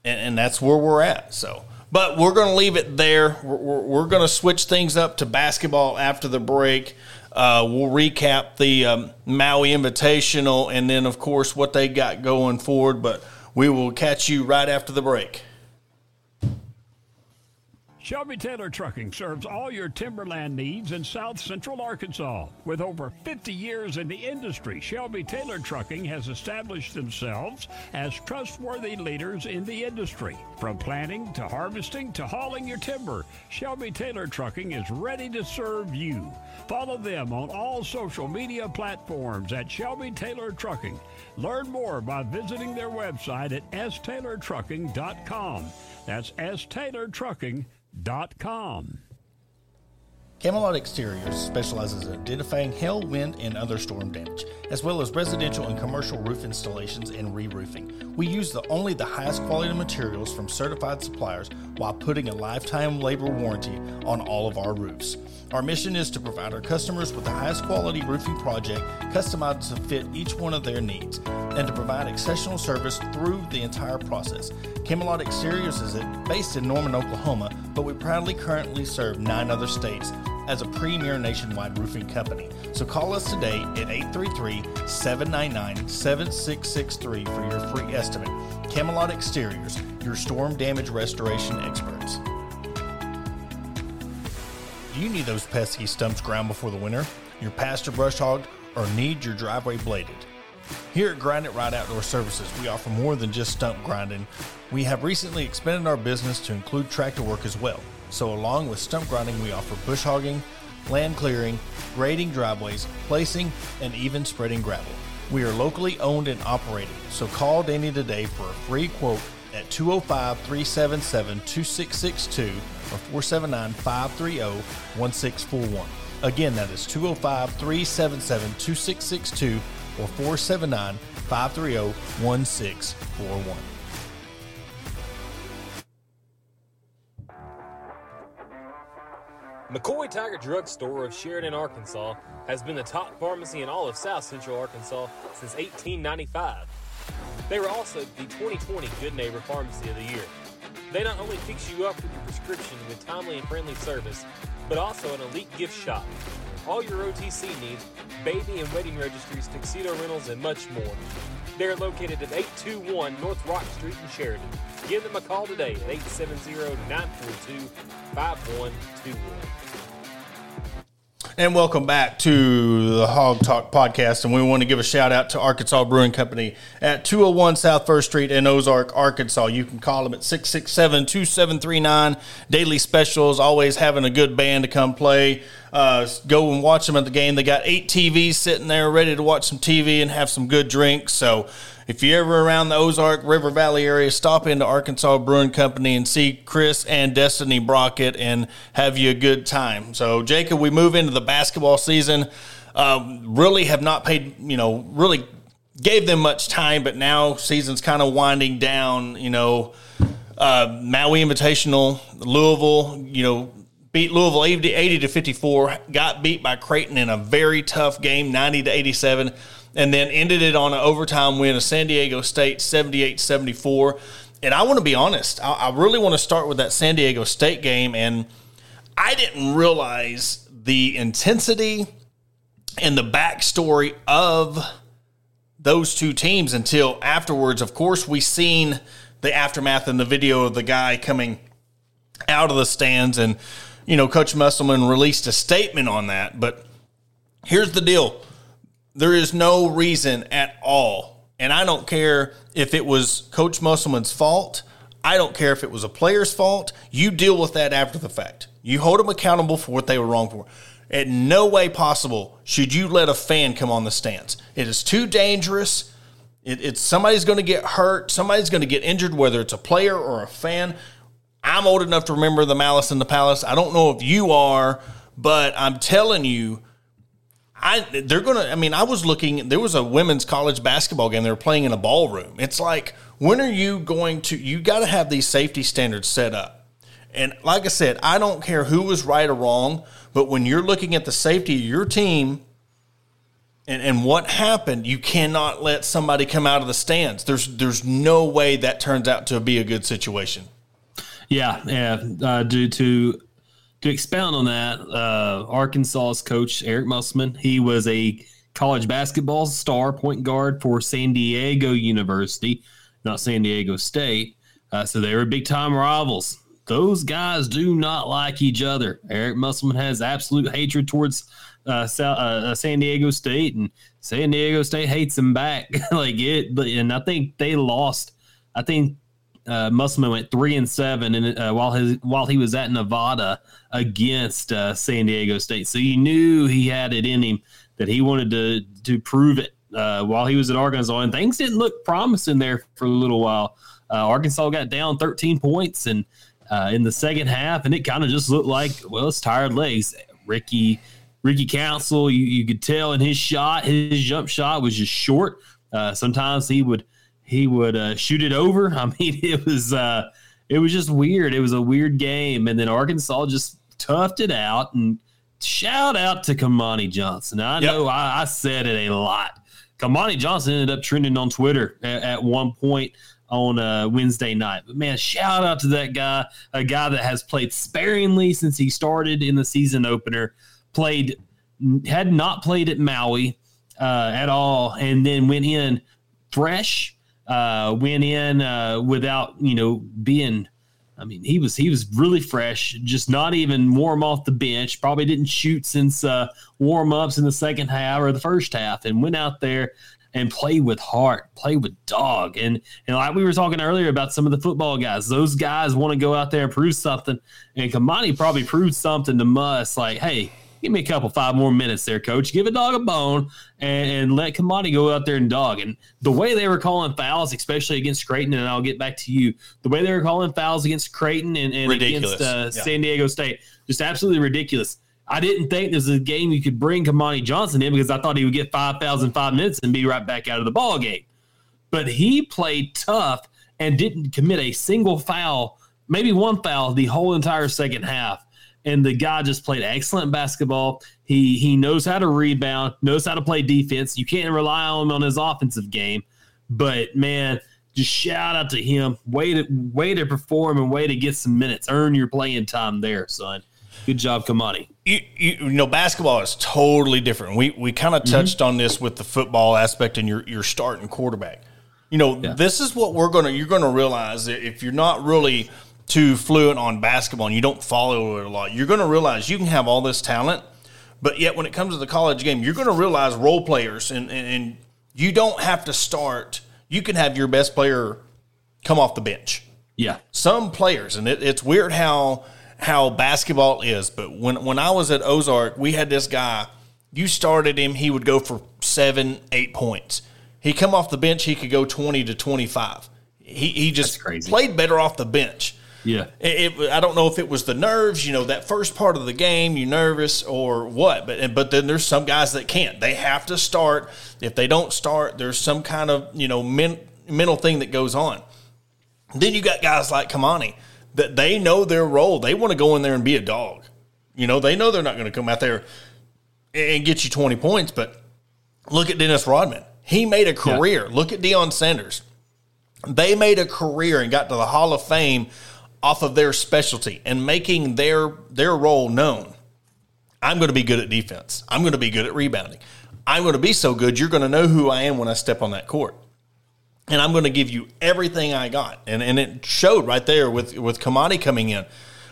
And, and, that's where we're at so but we're going to leave it there. We're, we're, we're going to switch things up to basketball after the break. Uh, we'll recap the um, maui invitational and then of course what they got going forward but we will catch you right after the break Shelby Taylor Trucking serves all your timberland needs in south central Arkansas. With over 50 years in the industry, Shelby Taylor Trucking has established themselves as trustworthy leaders in the industry. From planting to harvesting to hauling your timber, Shelby Taylor Trucking is ready to serve you. Follow them on all social media platforms at Shelby Taylor Trucking. Learn more by visiting their website at staylortrucking.com. That's staylortrucking.com com. Camelot Exteriors specializes in identifying hail, wind, and other storm damage, as well as residential and commercial roof installations and re-roofing. We use the only the highest quality materials from certified suppliers while putting a lifetime labor warranty on all of our roofs. Our mission is to provide our customers with the highest quality roofing project customized to fit each one of their needs and to provide exceptional service through the entire process. Camelot Exteriors is based in Norman, Oklahoma, but we proudly currently serve nine other states as a premier nationwide roofing company. So call us today at 833 799 7663 for your free estimate. Camelot Exteriors, your storm damage restoration experts. Do you need those pesky stumps ground before the winter? Your pasture brush hogged or need your driveway bladed? Here at Grind It Right Outdoor Services, we offer more than just stump grinding. We have recently expanded our business to include tractor work as well. So, along with stump grinding, we offer bush hogging, land clearing, grading driveways, placing, and even spreading gravel. We are locally owned and operated, so call Danny today for a free quote at 205 377 2662 or 479 530 1641. Again, that is 205 377 2662 or 479 530 1641. McCoy Tiger Drug Store of Sheridan, Arkansas has been the top pharmacy in all of South Central Arkansas since 1895. They were also the 2020 Good Neighbor Pharmacy of the Year. They not only fix you up with your prescription with timely and friendly service, but also an elite gift shop. All your OTC needs, baby and wedding registries, tuxedo rentals, and much more. They're located at 821 North Rock Street in Sheridan. Give them a call today at 870-942-5121. And welcome back to the Hog Talk podcast. And we want to give a shout out to Arkansas Brewing Company at 201 South First Street in Ozark, Arkansas. You can call them at 667 2739. Daily specials, always having a good band to come play. Uh, go and watch them at the game. They got eight TVs sitting there ready to watch some TV and have some good drinks. So if you're ever around the Ozark River Valley area, stop into Arkansas Brewing Company and see Chris and Destiny Brockett and have you a good time. So, Jacob, we move into the basketball season. Uh, really have not paid, you know, really gave them much time, but now season's kind of winding down. You know, uh, Maui Invitational, Louisville, you know, beat Louisville 80, 80 to 54, got beat by Creighton in a very tough game, 90 to 87, and then ended it on an overtime win of San Diego State 78 74. And I want to be honest, I, I really want to start with that San Diego State game. And I didn't realize the intensity and the backstory of those two teams until afterwards. Of course, we seen the aftermath in the video of the guy coming out of the stands and you know, Coach Musselman released a statement on that. But here's the deal there is no reason at all. And I don't care if it was Coach Musselman's fault. I don't care if it was a player's fault. You deal with that after the fact. You hold them accountable for what they were wrong for. In no way possible should you let a fan come on the stands. It is too dangerous. It, it's somebody's going to get hurt. Somebody's going to get injured, whether it's a player or a fan. I'm old enough to remember the Malice in the Palace. I don't know if you are, but I'm telling you, I they're gonna. I mean, I was looking. There was a women's college basketball game. They were playing in a ballroom. It's like, when are you going to? You got to have these safety standards set up. And like I said, I don't care who was right or wrong, but when you're looking at the safety of your team and, and what happened, you cannot let somebody come out of the stands. There's there's no way that turns out to be a good situation. Yeah, yeah. Uh, due to to expound on that, uh, Arkansas's coach Eric Musselman, he was a college basketball star point guard for San Diego University, not San Diego State. Uh, so they were big time rivals. Those guys do not like each other. Eric Musselman has absolute hatred towards uh, uh, San Diego State, and San Diego State hates him back like it. But and I think they lost. I think uh, Musselman went three and seven, and uh, while his while he was at Nevada against uh, San Diego State, so you knew he had it in him that he wanted to to prove it uh, while he was at Arkansas, and things didn't look promising there for a little while. Uh, Arkansas got down 13 points, and uh, in the second half, and it kind of just looked like well, it's tired legs. Ricky Ricky Council, you, you could tell in his shot, his jump shot was just short. sometimes he would he would uh, shoot it over. I mean, it was uh, it was just weird. It was a weird game, and then Arkansas just toughed it out. And shout out to Kamani Johnson. I know yep. I, I, said it a lot. Kamani Johnson ended up trending on Twitter at, at one point on uh, Wednesday night. But man, shout out to that guy, a guy that has played sparingly since he started in the season opener. Played had not played at Maui uh, at all, and then went in fresh uh, went in uh, without you know being. I mean, he was he was really fresh, just not even warm off the bench. Probably didn't shoot since uh, warm ups in the second half or the first half, and went out there and played with heart, played with dog. And and like we were talking earlier about some of the football guys, those guys want to go out there and prove something. And Kamani probably proved something to us, like, hey, give me a couple five more minutes there, coach. Give a dog a bone and, and let Kamani go out there and dog. And the way they were calling fouls, especially against Creighton, and I'll get back to you, the way they were calling fouls against Creighton and, and against uh, yeah. San Diego State, just absolutely ridiculous. I didn't think this was a game you could bring Kamani Johnson in because I thought he would get five thousand five minutes and be right back out of the ball game. But he played tough and didn't commit a single foul, maybe one foul the whole entire second half. And the guy just played excellent basketball. He he knows how to rebound, knows how to play defense. You can't rely on him on his offensive game. But man, just shout out to him. Way to way to perform and way to get some minutes. Earn your playing time there, son. Good job, Kamani. You, you, you, know, basketball is totally different. We we kind of mm-hmm. touched on this with the football aspect and your your starting quarterback. You know, yeah. this is what we're gonna. You're gonna realize that if you're not really too fluent on basketball and you don't follow it a lot, you're gonna realize you can have all this talent, but yet when it comes to the college game, you're gonna realize role players and, and, and you don't have to start. You can have your best player come off the bench. Yeah, some players, and it, it's weird how how basketball is. But when when I was at Ozark, we had this guy. You started him, he would go for seven, eight points. He come off the bench, he could go twenty to twenty five. He he just played better off the bench. Yeah, it, it, I don't know if it was the nerves, you know, that first part of the game, you're nervous or what. But but then there's some guys that can't. They have to start. If they don't start, there's some kind of you know men, mental thing that goes on. Then you got guys like Kamani that they know their role. They want to go in there and be a dog. You know, they know they're not going to come out there and get you 20 points. But look at Dennis Rodman. He made a career. Yeah. Look at Deion Sanders. They made a career and got to the Hall of Fame off of their specialty and making their their role known. I'm going to be good at defense. I'm going to be good at rebounding. I'm going to be so good you're going to know who I am when I step on that court and I'm going to give you everything I got. And and it showed right there with with Kamani coming in.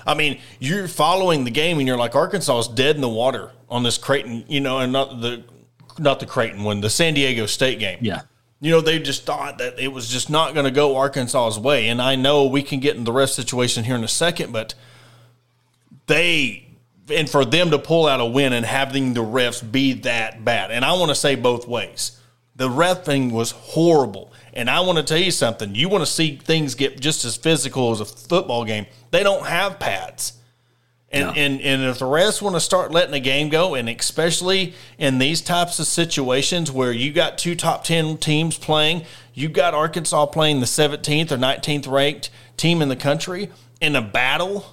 I mean, you're following the game and you're like Arkansas is dead in the water on this Creighton, you know, and not the not the Creighton one, the San Diego State game. Yeah. You know, they just thought that it was just not going to go Arkansas's way. And I know we can get in the rest situation here in a second, but they and for them to pull out a win and having the refs be that bad. And I want to say both ways. The ref thing was horrible. And I want to tell you something. You want to see things get just as physical as a football game. They don't have pads. And, and and if the refs want to start letting the game go, and especially in these types of situations where you got two top ten teams playing, you got Arkansas playing the 17th or 19th ranked team in the country in a battle.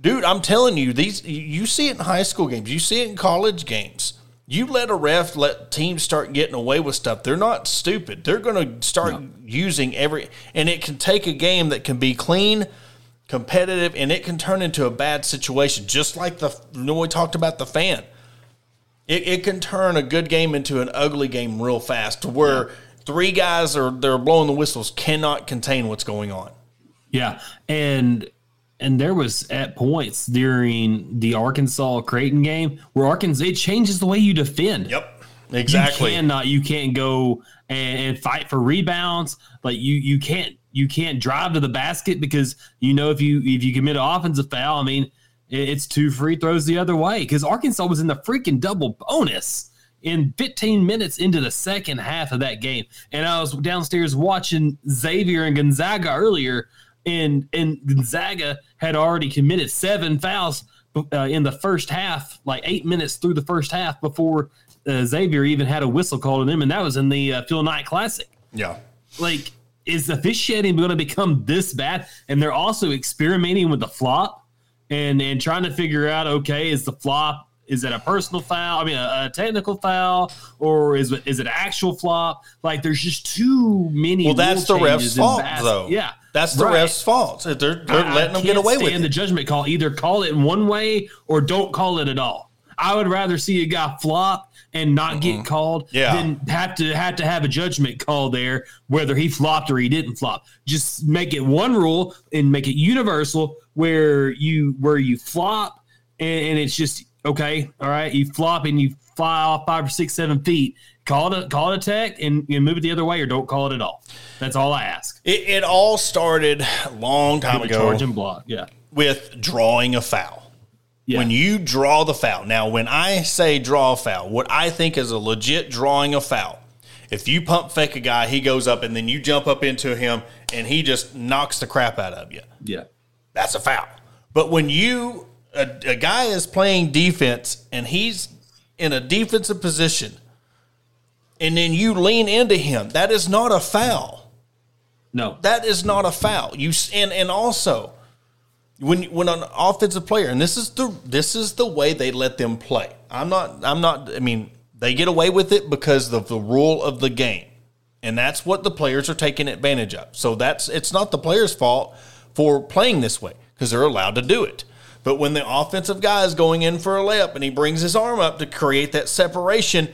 Dude, I'm telling you, these you see it in high school games, you see it in college games you let a ref let teams start getting away with stuff. They're not stupid. They're going to start no. using every, and it can take a game that can be clean, competitive, and it can turn into a bad situation. Just like the you know we talked about the fan, it, it can turn a good game into an ugly game real fast, to where yeah. three guys are they're blowing the whistles cannot contain what's going on. Yeah, and and there was at points during the Arkansas Creighton game where Arkansas it changes the way you defend. Yep. Exactly. You cannot you can't go and, and, fight for rebounds. Like you you can't you can't drive to the basket because you know if you if you commit an offensive foul, I mean it's two free throws the other way because Arkansas was in the freaking double bonus in 15 minutes into the second half of that game. And I was downstairs watching Xavier and Gonzaga earlier and and Gonzaga had already committed seven fouls uh, in the first half, like eight minutes through the first half before uh, Xavier even had a whistle called on them, and that was in the uh, Phil Knight Classic. Yeah, like is officiating going to become this bad? And they're also experimenting with the flop and and trying to figure out okay, is the flop is it a personal foul? I mean, a, a, technical foul, or is it is it actual flop? Like, there's just too many. Well, that's the ref's fault, though. Yeah, that's the right. ref's fault. They're they're I, letting them get away with it. the judgment call. Either call it in one way or don't call it at all. I would rather see a guy flop and not mm-hmm. get called yeah. than have to have to have a judgment call there whether he flopped or he didn't flop. Just make it one rule and make it universal where you where you flop and, and it's just okay. All right, you flop and you fly off five or six seven feet call it a, call it a tech and you know, move it the other way or don't call it at all. That's all I ask. It, it all started a long time ago. Charge and block, yeah. With drawing a foul. Yeah. When you draw the foul. Now, when I say draw a foul, what I think is a legit drawing a foul. If you pump fake a guy, he goes up and then you jump up into him and he just knocks the crap out of you. Yeah. That's a foul. But when you a, a guy is playing defense and he's in a defensive position and then you lean into him, that is not a foul. No. That is not a foul. You and and also when when an offensive player and this is the this is the way they let them play. I'm not I'm not I mean they get away with it because of the rule of the game. And that's what the players are taking advantage of. So that's it's not the players' fault for playing this way because they're allowed to do it. But when the offensive guy is going in for a layup and he brings his arm up to create that separation,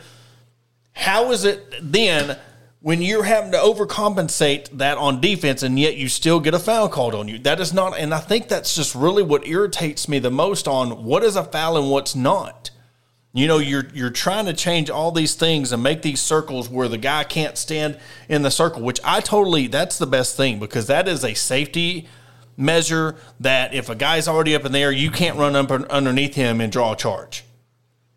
how is it then when you're having to overcompensate that on defense and yet you still get a foul called on you? That is not, and I think that's just really what irritates me the most on what is a foul and what's not. You know, you're you're trying to change all these things and make these circles where the guy can't stand in the circle, which I totally that's the best thing because that is a safety measure that if a guy's already up in there, you can't run up underneath him and draw a charge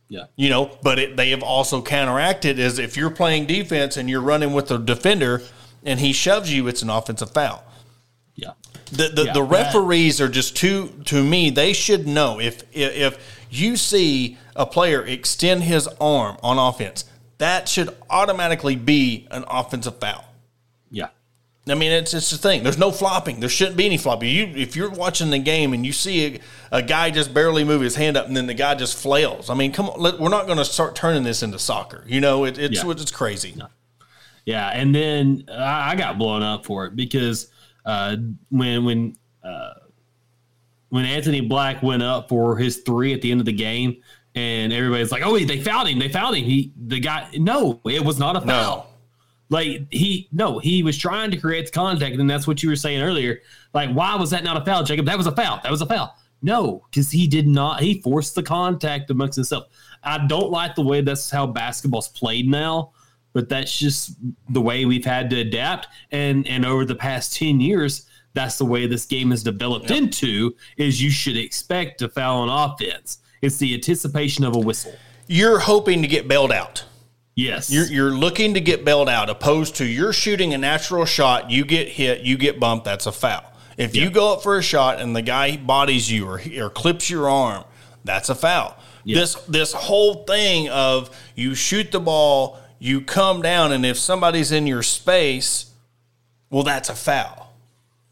Yeah. you know but it, they have also counteracted is if you're playing defense and you're running with the defender and he shoves you it's an offensive foul Yeah. the the, Yeah, the that- referees are just too to me they should know if if you see a player extend his arm on offense that should automatically be an offensive foul. I mean, it's it's the thing. There's no flopping. There shouldn't be any flopping. You, if you're watching the game and you see a, a guy just barely move his hand up and then the guy just flails, I mean, come on, let, we're not going to start turning this into soccer. You know, it, it's Yeah. it's crazy. Yeah, and then I I got blown up for it because uh, when when uh, when Anthony Black went up for his three at the end of the game, and everybody's like, "Oh, they fouled him! They fouled him!" He the guy, no, it was not a foul. No, Like he no, he was trying to create the contact, and that's what you were saying earlier. Like, why was that not a foul, Jacob? That was a foul. That was a foul. No, because he did not. He forced the contact amongst himself. I don't like the way that's how basketball's played now, but that's just the way we've had to adapt. And and over the past ten years, that's the way this game has developed into. Is you should expect a foul on offense. It's the anticipation of a whistle. you're hoping to get bailed out. Yes, You're you're looking to get bailed out, opposed to you're shooting a natural shot. You get hit, you get bumped. That's a foul. If you go up for a shot and the guy bodies you or or clips your arm, that's a foul. Yeah. This this whole thing of you shoot the ball, you come down, and if somebody's in your space, well, that's a foul.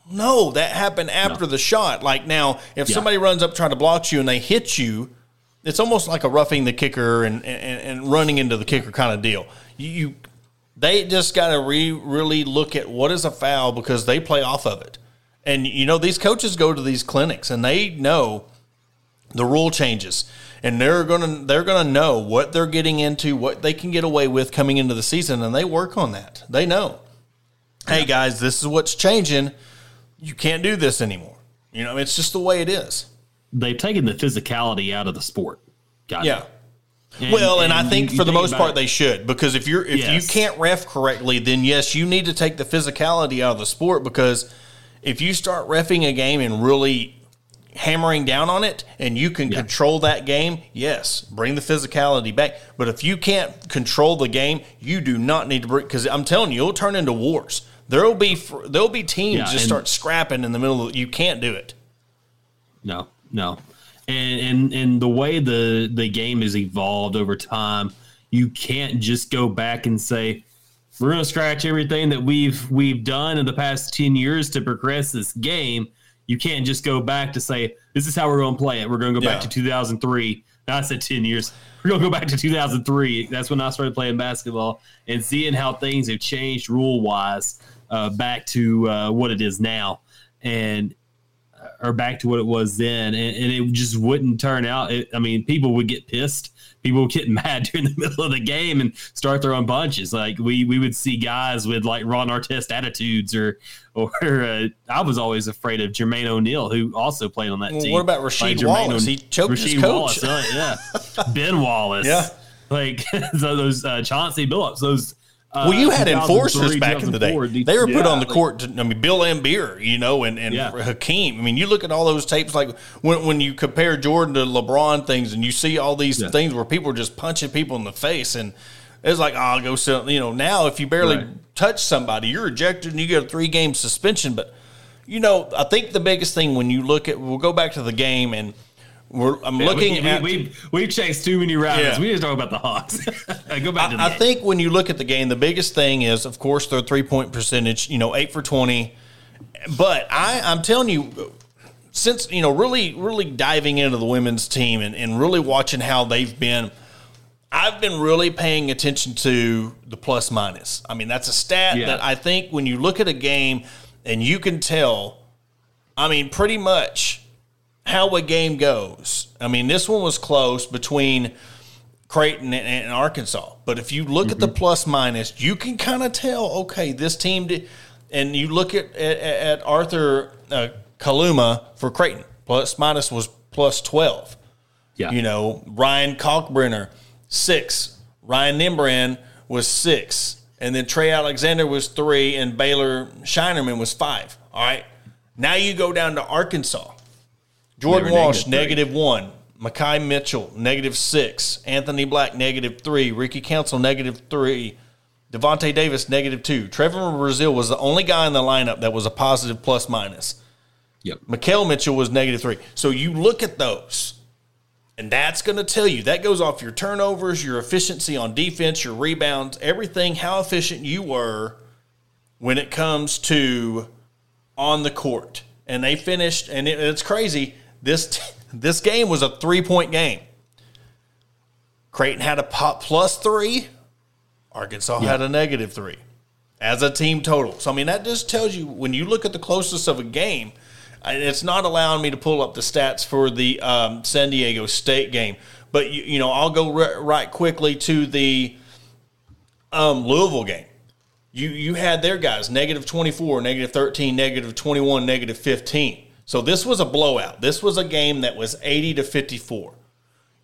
No, that happened after the shot. Like now, if Yeah. somebody runs up trying to block you and they hit you, it's almost like a roughing the kicker and, and, and running into the kicker kind of deal. You, you they just got to re, really look at what is a foul because they play off of it. And you know these coaches go to these clinics and they know the rule changes and they're going to they're going to know what they're getting into, what they can get away with coming into the season and they work on that. They know. Hey guys, this is what's changing. You can't do this anymore. You know, it's just the way it is. They've taken the physicality out of the sport. Got Yeah. And- well, and, I think you- for the think most part it. they should because if you're if you can't ref correctly, then yes, you need to take the physicality out of the sport because if you start refing a game and really hammering down on it and you can Yeah. control that game, yes, bring the physicality back. But if you can't control the game, you do not need to bring because I'm telling you, it'll turn into wars. There'll be there'll be teams Yeah, just start scrapping in the middle of you can't do it. No, no. And and and the way the the game has evolved over time, you can't just go back and say we're going to scratch everything that we've we've done in the past 10 years to progress this game. You can't just go back to say this is how we're going to play it. We're going to go back to 2003. Now I said 10 years. We're going to go back to 2003. That's when I started playing basketball and seeing how things have changed rule wise uh, back to uh, what it is now. And or back to what it was then, and, and it just wouldn't turn out. It, I mean, people would get pissed. People would get mad during the middle of the game and start throwing punches. Like we we would see guys with like Ron Artest attitudes, or or uh, I was always afraid of Jermaine O'Neal, who also played on that Well, team. what about Rasheed Jermaine Wallace? He choked his Rasheed coach. Wallace, uh, yeah, Ben Wallace, Yeah. like so those uh, Chauncey Billups, those well, you had enforcers back in the day. They were put yeah, on the court. To, I mean, Bill Laimbeer, you know, and, and Yeah. Hakeem. I mean, you look at all those tapes. Like when when you compare Jordan to LeBron things, and you see all these Yeah. things where people are just punching people in the face, and it's like, oh, I'll go sit. You know, now if you barely Right. touch somebody, you're ejected and you get a three game suspension. But you know, I think the biggest thing when you look at, we'll go back to the game, and we're I'm looking we, at. we, we, we chased too many rounds. Yeah. We just talk about the Hawks. Go back to the I, I think when you look at the game, the biggest thing is, of course, their three point percentage. You know, eight for twenty. But I, I'm telling you, since you know, really, really diving into the women's team and, and really watching how they've been, I've been really paying attention to the plus minus. I mean, that's a stat Yeah. that I think when you look at a game and you can tell. I mean, pretty much how a game goes. I mean, this one was close between Creighton and, and Arkansas. But if you look at the plus minus, you can kind of tell, okay, this team did. And you look at at, at Arthur uh, Kaluma for Creighton, plus minus was plus 12. yeah. You know, Ryan Kalkbrenner, six. Ryan Nembhard was six. And then Trey Alexander was three, and Baylor Scheierman was five. All right. Now you go down to Arkansas. Jordan Walsh, negative negative one. Makhi Mitchell, negative six. Anthony Black, negative three. Ricky Council, negative three. Davonte Davis, negative two. Trevon Brazile was the only guy in the lineup that was a positive plus minus. Yep. Makhel Mitchell was negative three. So you look at those, and that's going to tell you that goes off your turnovers, your efficiency on defense, your rebounds, everything, how efficient you were when it comes to on the court. And they finished, and it, it's crazy. This this game was a three point game. Creighton had a pop plus three. Arkansas had a negative three as a team total. So I mean that just tells you when you look at the closest of a game, and it's not allowing me to pull up the stats for the um, San Diego State game, but you, you know I'll go ri- right quickly to the um, Louisville game. You you had their guys negative twenty four, negative thirteen, negative twenty one, negative fifteen. So this was a blowout. This was a game that was eighty to fifty four.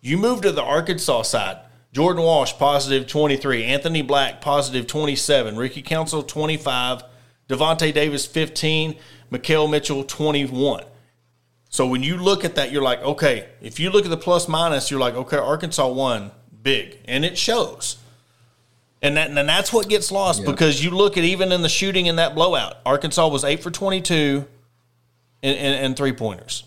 You move to the Arkansas side. Jordan Walsh, positive 23. Anthony Black, positive 27. Ricky Council, 25. Davonte Davis, 15. Makhel Mitchell, 21. So when you look at that, you're like, okay, if you look at the plus minus, you're like, okay, Arkansas won big. And it shows. And that and that's what gets lost because you look at even in the shooting in that blowout, Arkansas was 8 for 22 and, and, and three pointers.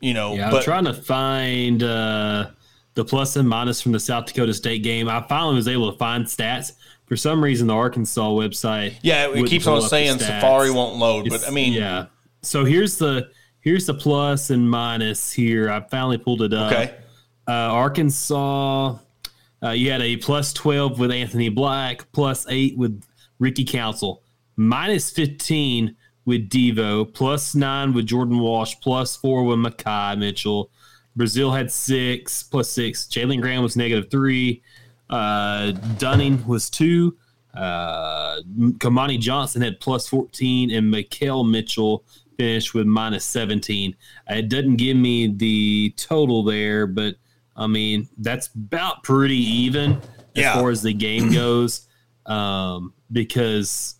You know, Yeah, I'm but trying to find uh, the plus and minus from the South Dakota State game. I finally was able to find stats. For some reason, the Arkansas website. yeah, it keeps on saying. Safari won't load. It's- But I mean, yeah. So here's the here's the plus and minus here. I finally pulled it up. okay. Uh, Arkansas, uh, you had a plus 12 with Anthony Black, plus 8 with Ricky Council, minus 15 with Devo, plus 9 with Jordan Walsh, plus 4 with Makhi Mitchell. Brazile had 6, plus 6. Jalen Graham was negative 3. Uh, Dunning was 2. Uh, Kamani Johnson had plus 14, and Makhel Mitchell finished with minus 17. Uh, It doesn't give me the total there, but I mean, that's about pretty even as Yeah. far as the game goes. Um, because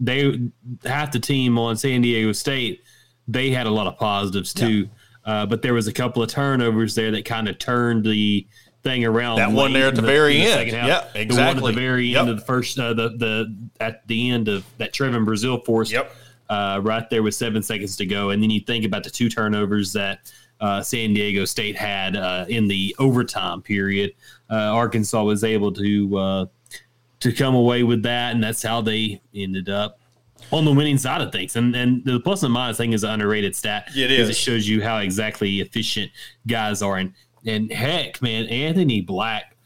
they half the team on San Diego State, they had a lot of positives too. Uh, but there was a couple of turnovers there that kind of turned the thing around. That one there at in the very in end. Yeah, The one at exactly. the very Yep. end of the first, uh, the the at the end of that Trevon Brazile force. Yep. uh, right there with seven seconds to go. And then you think about the two turnovers that uh, San Diego State had uh, in the overtime period. Uh, Arkansas was able to uh, to come away with that, and that's how they ended up on the winning side of things. And and the plus and minus thing is an underrated stat. It because. It shows you how exactly efficient guys are. And and heck, man, Anthony Black.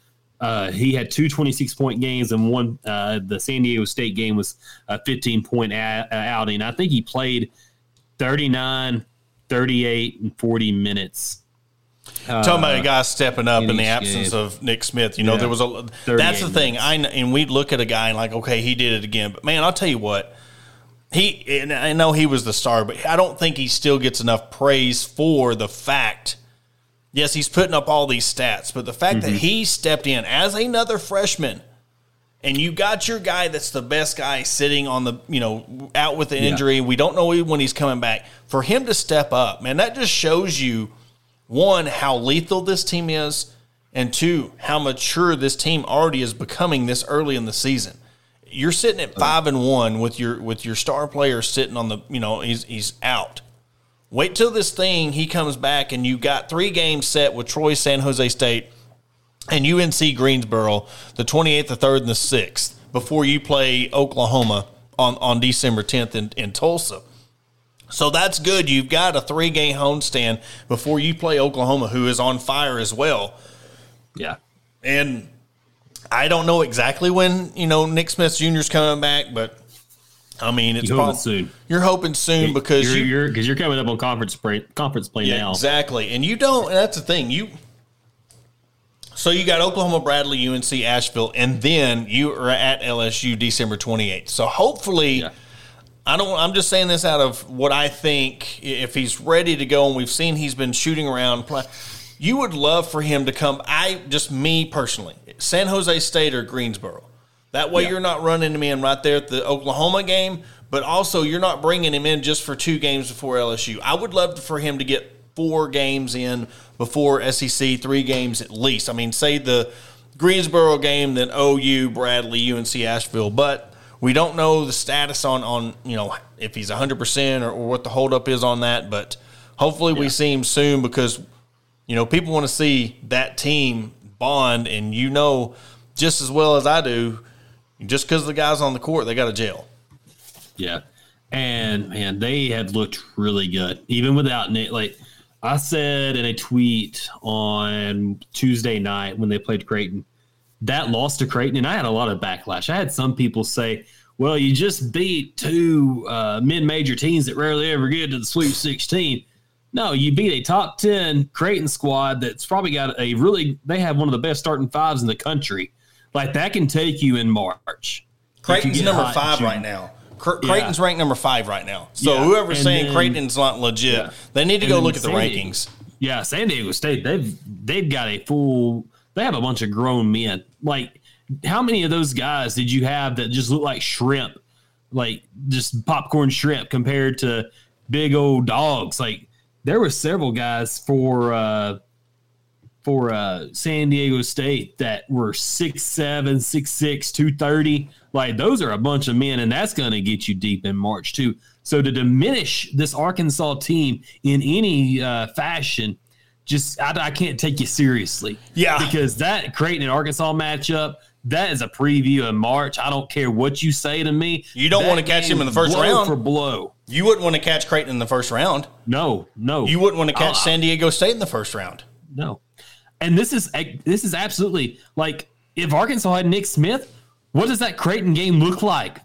Uh, he had two 26 point games and one uh, the San Diego State game was a 15 point a- outing. I think he played 39, 38, and 40 minutes. Talking about a guy stepping up in the absence of Nick Smith. You know, Yeah. there was a. That's the 38 thing. I and we look at a guy and like, okay, he did it again. But man, I'll tell you what. He and I know he was the star, but I don't think he still gets enough praise for the fact. Yes, he's putting up all these stats, but the fact Mm-hmm. that he stepped in as another freshman and you got your guy that's the best guy sitting on the, you know, out with the injury. We don't know when he's coming back. For him to step up, man, that just shows you one, how lethal this team is, and two, how mature this team already is becoming this early in the season. You're sitting at five and one with your with your star player sitting on the, you know, he's he's out. Wait till this thing he comes back and you got three games set with Troy San Jose State and UNC Greensboro, the 28th, the 3rd, and the 6th, before you play Oklahoma on, on December 10th in, in Tulsa. So that's good. You've got a three game homestand before you play Oklahoma, who is on fire as well. Yeah. And I don't know exactly when, you know, Nick Smith Jr. is coming back, but I mean, it's You're hoping soon. You're hoping soon because you're, you, you're because you're coming up on conference play, conference play Yeah, now. Exactly. And you don't, and that's the thing. You so you got Oklahoma, Bradley, UNC, Asheville, and then you are at LSU December 28th. So hopefully, Yeah. I don't. I'm just saying this out of what I think. If he's ready to go, and we've seen he's been shooting around, you would love for him to come. I just me personally, San Jose State or Greensboro. That way, Yeah. you're not running him in right there at the Oklahoma game, but also you're not bringing him in just for two games before LSU. I would love for him to get four games in before SEC, three games at least. I mean, say the Greensboro game, then OU, Bradley, UNC, Asheville, but we don't know the status on on you know if he's 100 percent or, or what the holdup is on that. But hopefully, we see him soon because you know people want to see that team bond, and you know just as well as I do, just because the guys on the court they got a jail. Yeah. And man, they have looked really good, even without Nate. Like I said in a tweet on Tuesday night when they played Creighton, that loss to Creighton, and I had a lot of backlash. I had some people say, well, you just beat two uh, mid major teams that rarely ever get to the Sweet 16. No, you beat a top 10 Creighton squad that's probably got a really, they have one of the best starting fives in the country. Like that can take you in March. Creighton's number five right now. Cre- Yeah. Creighton's ranked number five right now. So Yeah, whoever's and saying then- Creighton's not legit, Yeah. they need to And go look at the San Diego- rankings. Yeah, San Diego State, they've they've got a full they have a bunch of grown men. Like how many of those guys did you have that just look like shrimp? Like just popcorn shrimp compared to big old dogs. Like there were several guys for uh for uh San Diego State that were six seven, six six, two thirty. Like those are a bunch of men, and that's gonna get you deep in March too. So to diminish this Arkansas team in any uh, fashion, just I, I can't take you seriously. Yeah. because that Creighton and Arkansas matchup. That is a preview in March. I don't care what you say to me. You don't That wanna catch him in the first blow round. for blow. You wouldn't want to catch Creighton in the first round. No, no. You wouldn't want to catch Uh, San Diego State in the first round. No. And this is this is absolutely like if Arkansas had Nick Smith, what does that Creighton game look like?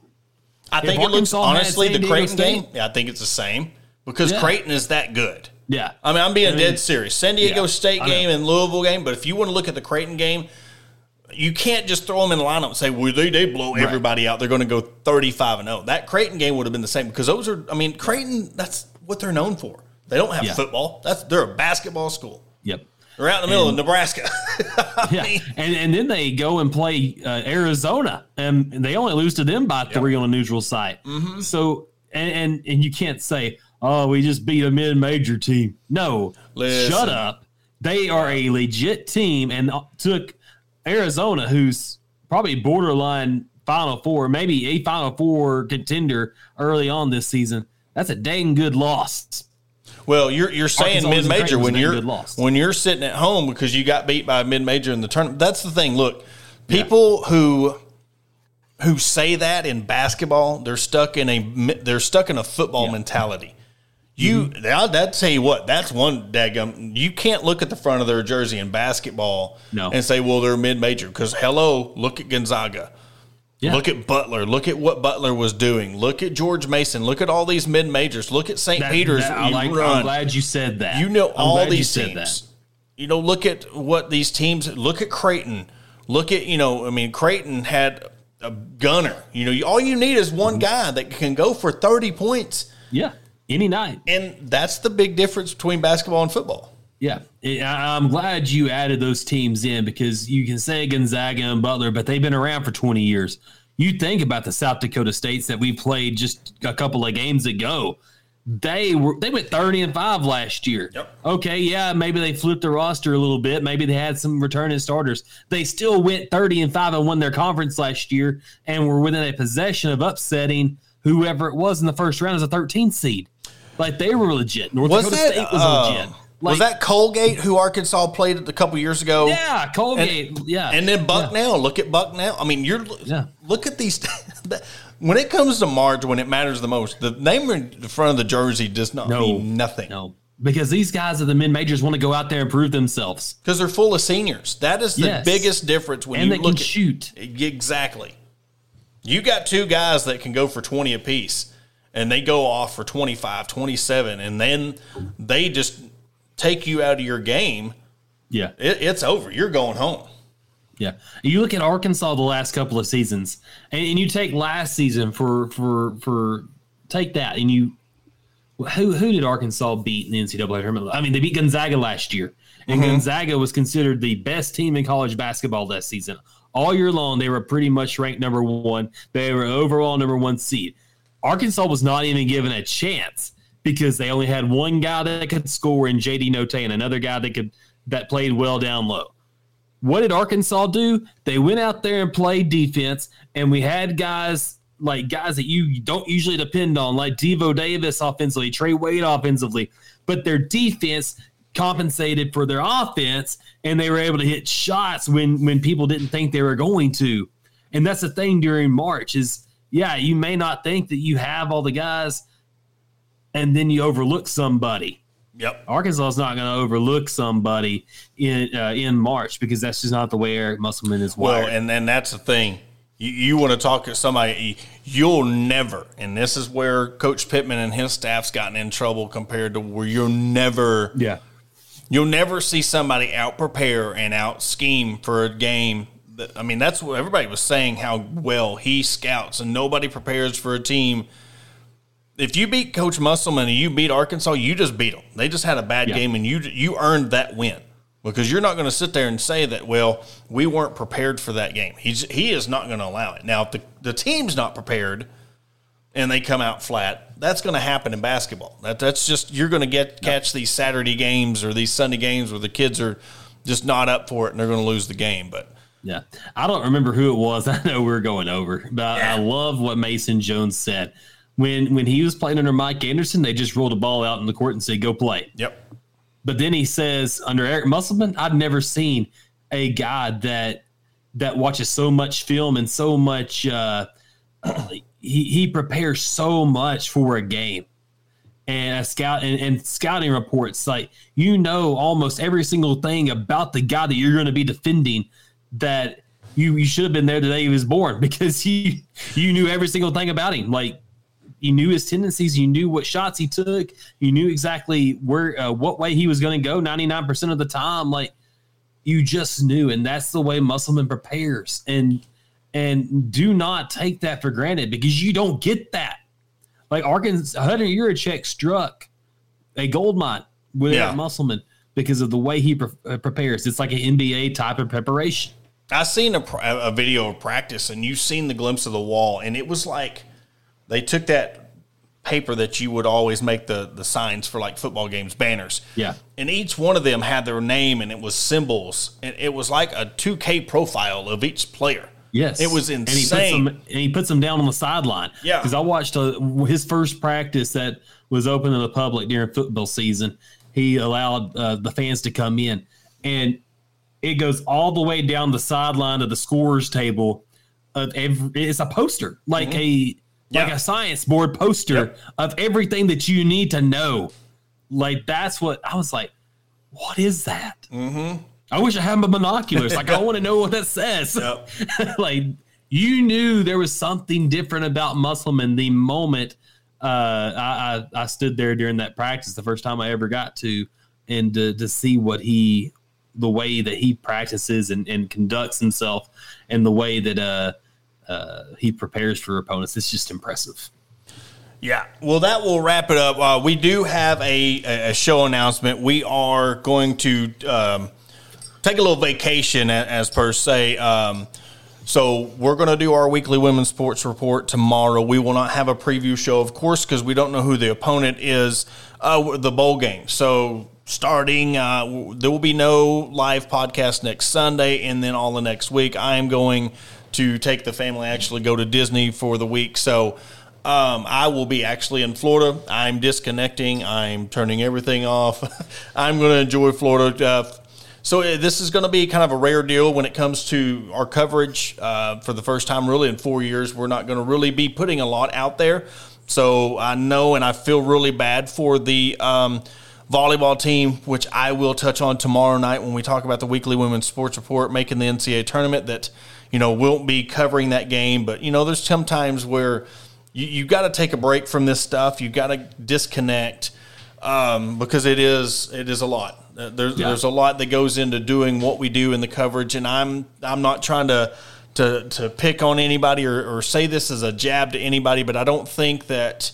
I think it looks honestly the Creighton State- game. Yeah, I think it's the same because Yeah. Creighton is that good. Yeah. I mean, I'm being I mean, dead serious. San Diego yeah, State game and Louisville game, but if you want to look at the Creighton game, you can't just throw them in the lineup and say, "Well, they they blow everybody out. They're going to go 35 and 0." That Creighton game would have been the same because those are. I mean, Creighton. That's what they're known for. They don't have Yeah. football. That's they're a basketball school. Yep. They're out in the middle of Nebraska. Yeah. And and then they go and play uh, Arizona and they only lose to them by three on a neutral site. Mm-hmm. So and, and and you can't say, "Oh, we just beat a mid-major team." No. Listen. Shut up. They are a legit team and took Arizona who's probably borderline Final Four, maybe a Final Four contender early on this season. That's a dang good loss. Well, you're you're saying mid major when you're when you're sitting at home because you got beat by a mid major in the tournament. That's the thing. Look, people who who say that in basketball, they're stuck in a they're stuck in a football mentality. You, Mm-hmm. Tell you what, that's one daggum. You can't look at the front of their jersey in basketball No. and say, well, they're mid major. Because hello, look at Gonzaga. Yeah. Look at Butler. Look at what Butler was doing. Look at George Mason. Look at all these mid majors. Look at St. Peter's. that- I like, I'm glad you said that. You know I'm all you these said teams. You know, look at what these teams. Look at Creighton. Look at you know. I mean, Creighton had a gunner. You know, all you need is one guy that can go for thirty points, Yeah, any night. and that's the big difference between basketball and football. Yeah, I'm glad you added those teams in because you can say Gonzaga and Butler, but they've been around for 20 years. You think about the South Dakota states that we played just a couple of games ago. They were they went 30 and 5 last year. Yep. Okay, yeah, maybe they flipped the roster a little bit. Maybe they had some returning starters. They still went 30 and 5 and won their conference last year and were within a possession of upsetting whoever it was in the first round as a 13 seed. Like they were legit. North Was Dakota that State was uh, legit. was that Colgate who Arkansas played a couple years ago? Yeah, Colgate. yeah, And then Bucknell. Look at Bucknell. I mean, you're Yeah. look at these. when it comes to March, when it matters the most, the name in the front of the jersey does not No. mean nothing no, because these guys at the mid majors want to go out there and prove themselves, because they're full of seniors. That is the Yes. biggest difference when and you they can look at shoot. exactly. You got two guys that can go for 20 apiece and they go off for 25, 27 and then they just take you out of your game. Yeah, It, it's over. You're going home. yeah. You look at Arkansas the last couple of seasons, and, and you take last season for for for take that, and you who who did Arkansas beat in the NCAA tournament? I mean, they beat Gonzaga last year, and mm-hmm. Gonzaga was considered the best team in college basketball that season. All year long, they were pretty much ranked number one. They were overall number one seed. Arkansas was not even given a chance because they only had one guy that could score in JD Notae and another guy that could that played well down low. What did Arkansas do? They went out there and played defense, and we had guys like guys that you don't usually depend on, like Devo Davis offensively, Trey Wade offensively, but their defense compensated for their offense, and they were able to hit shots when when people didn't think they were going to. And that's the thing during March is yeah, you may not think that you have all the guys, and then you overlook somebody. Yep. Arkansas is not going to overlook somebody in uh, in March because that's just not the way Eric Musselman is wired. Well, and then that's the thing. You, you want to talk to somebody, you'll never, and this is where Coach Pittman and his staff's gotten in trouble compared to where you'll never, yeah, you'll never see somebody out prepare and out scheme for a game. That, I mean, that's what everybody was saying how well he scouts, and nobody prepares for a team. If you beat Coach Musselman and you beat Arkansas, you just beat them. They just had a bad Yeah. game, and you you earned that win because you're not going to sit there and say that. Well, we weren't prepared for that game. He's he is not going to allow it. Now, if the the team's not prepared and they come out flat, that's going to happen in basketball. That that's just you're going to get catch these Saturday games or these Sunday games where the kids are just not up for it and they're going to lose the game. But yeah. I don't remember who it was. I know we are going over, but I love what Mason Jones said when when he was playing under Mike Anderson. They just rolled a ball out in the court and said, "Go play." yep, But then he says, under Eric Musselman, I've never seen a guy that that watches so much film and so much. Uh, he he prepares so much for a game, and a scout and, and scouting reports like you know almost every single thing about the guy that you're going to be defending. That you you should have been there the day he was born because you you knew every single thing about him. Like you knew his tendencies, you knew what shots he took, you knew exactly where uh, what way he was going to go 99% of the time like you just knew and that's the way Musselman prepares and and do not take that for granted because you don't get that. Like Arkansas Hunter Yurachek struck a gold mine with Yeah. Musselman because of the way he pre- uh, prepares. It's like an NBA type of preparation. I seen a, a video of practice, and you've seen the glimpse of the wall, and it was like they took that paper that you would always make the the signs for like football games, banners. Yeah. and each one of them had their name, and it was symbols, and it was like a two K profile of each player. Yes, it was And he puts insane. them, and he puts them down on the sideline. Yeah. because I watched uh his first practice that was open to the public during football season. He allowed uh, the fans to come in, and it goes all the way down the sideline of the scorers table. Of every, it's a poster, like a like Mm-hmm. Yeah. a science board poster Yep. of everything that you need to know. Like that's what I was like. What is that? Mm-hmm. I wish I had my binoculars. Like I want to know what that says. Yep. like you knew there was something different about Musselman the moment uh, I, I I stood there during that practice the first time I ever got to and to, to see what he the way that he practices and, and conducts himself and the way that uh, uh, he prepares for opponents it's just impressive Yeah, well, that will wrap it up. Uh, we do have a, a show announcement. We are going to um, take a little vacation, as, per se. Um, so we're going to do our weekly women's sports report tomorrow. We will not have a preview show, of course, because we don't know who the opponent is. Uh, the bowl game. So starting, uh, there will be no live podcast next Sunday, and then all the next week. I am going to take the family actually go to Disney for the week. So. Um, I will be actually in Florida. I'm disconnecting. I'm turning everything off. I'm going to enjoy Florida. Uh, so uh, this is going to be kind of a rare deal when it comes to our coverage. Uh, for the first time, really in four years, we're not going to really be putting a lot out there. So I know and I feel really bad for the um, volleyball team, which I will touch on tomorrow night when we talk about the weekly women's sports report making the NCAA tournament. That you know won't be covering that game, but you know there's some times where you you got to take a break from this stuff. You got to disconnect um, because it is it is a lot. Uh, there's yeah. there's a lot that goes into doing what we do in the coverage, and I'm I'm not trying to to to pick on anybody or, or say this as a jab to anybody, but I don't think that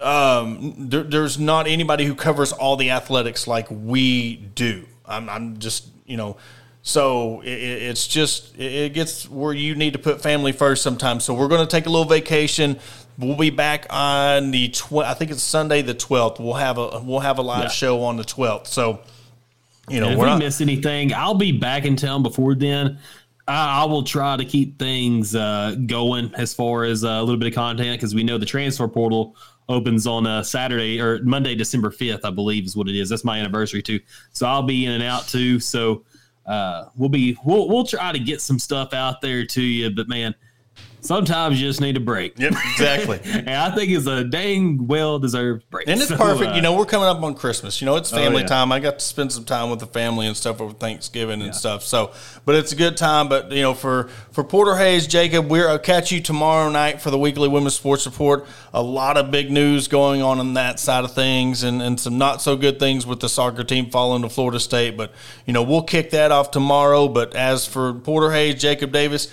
um, there, there's not anybody who covers all the athletics like we do. I'm, I'm just you know. So it, it's just it gets where you need to put family first sometimes. So we're going to take a little vacation. We'll be back on the tw- I think it's Sunday the twelfth. We'll have a we'll have a live yeah. show on the twelfth. So you know, if we not- miss anything, I'll be back in town before then. I, I will try to keep things uh, going as far as uh, a little bit of content because we know the transfer portal opens on uh, Saturday or Monday, December fifth, I believe is what it is. That's my anniversary too, so I'll be in and out too. So uh, we'll be we'll we'll try to get some stuff out there to you. But man, sometimes you just need a break. Yep, exactly. and I think it's a dang well deserved break. And it's so, perfect. Uh, you know, we're coming up on Christmas. You know, it's oh, family oh, yeah. time. I got to spend some time with the family and stuff over Thanksgiving and yeah. stuff. So, but it's a good time. But you know, for for Porter Hayes, Jacob, we're I'll catch you tomorrow night for the weekly women's sports report. A lot of big news going on on that side of things, and and some not so good things with the soccer team falling to Florida State. But you know, we'll kick that off tomorrow. But as for Porter Hayes, Jacob Davis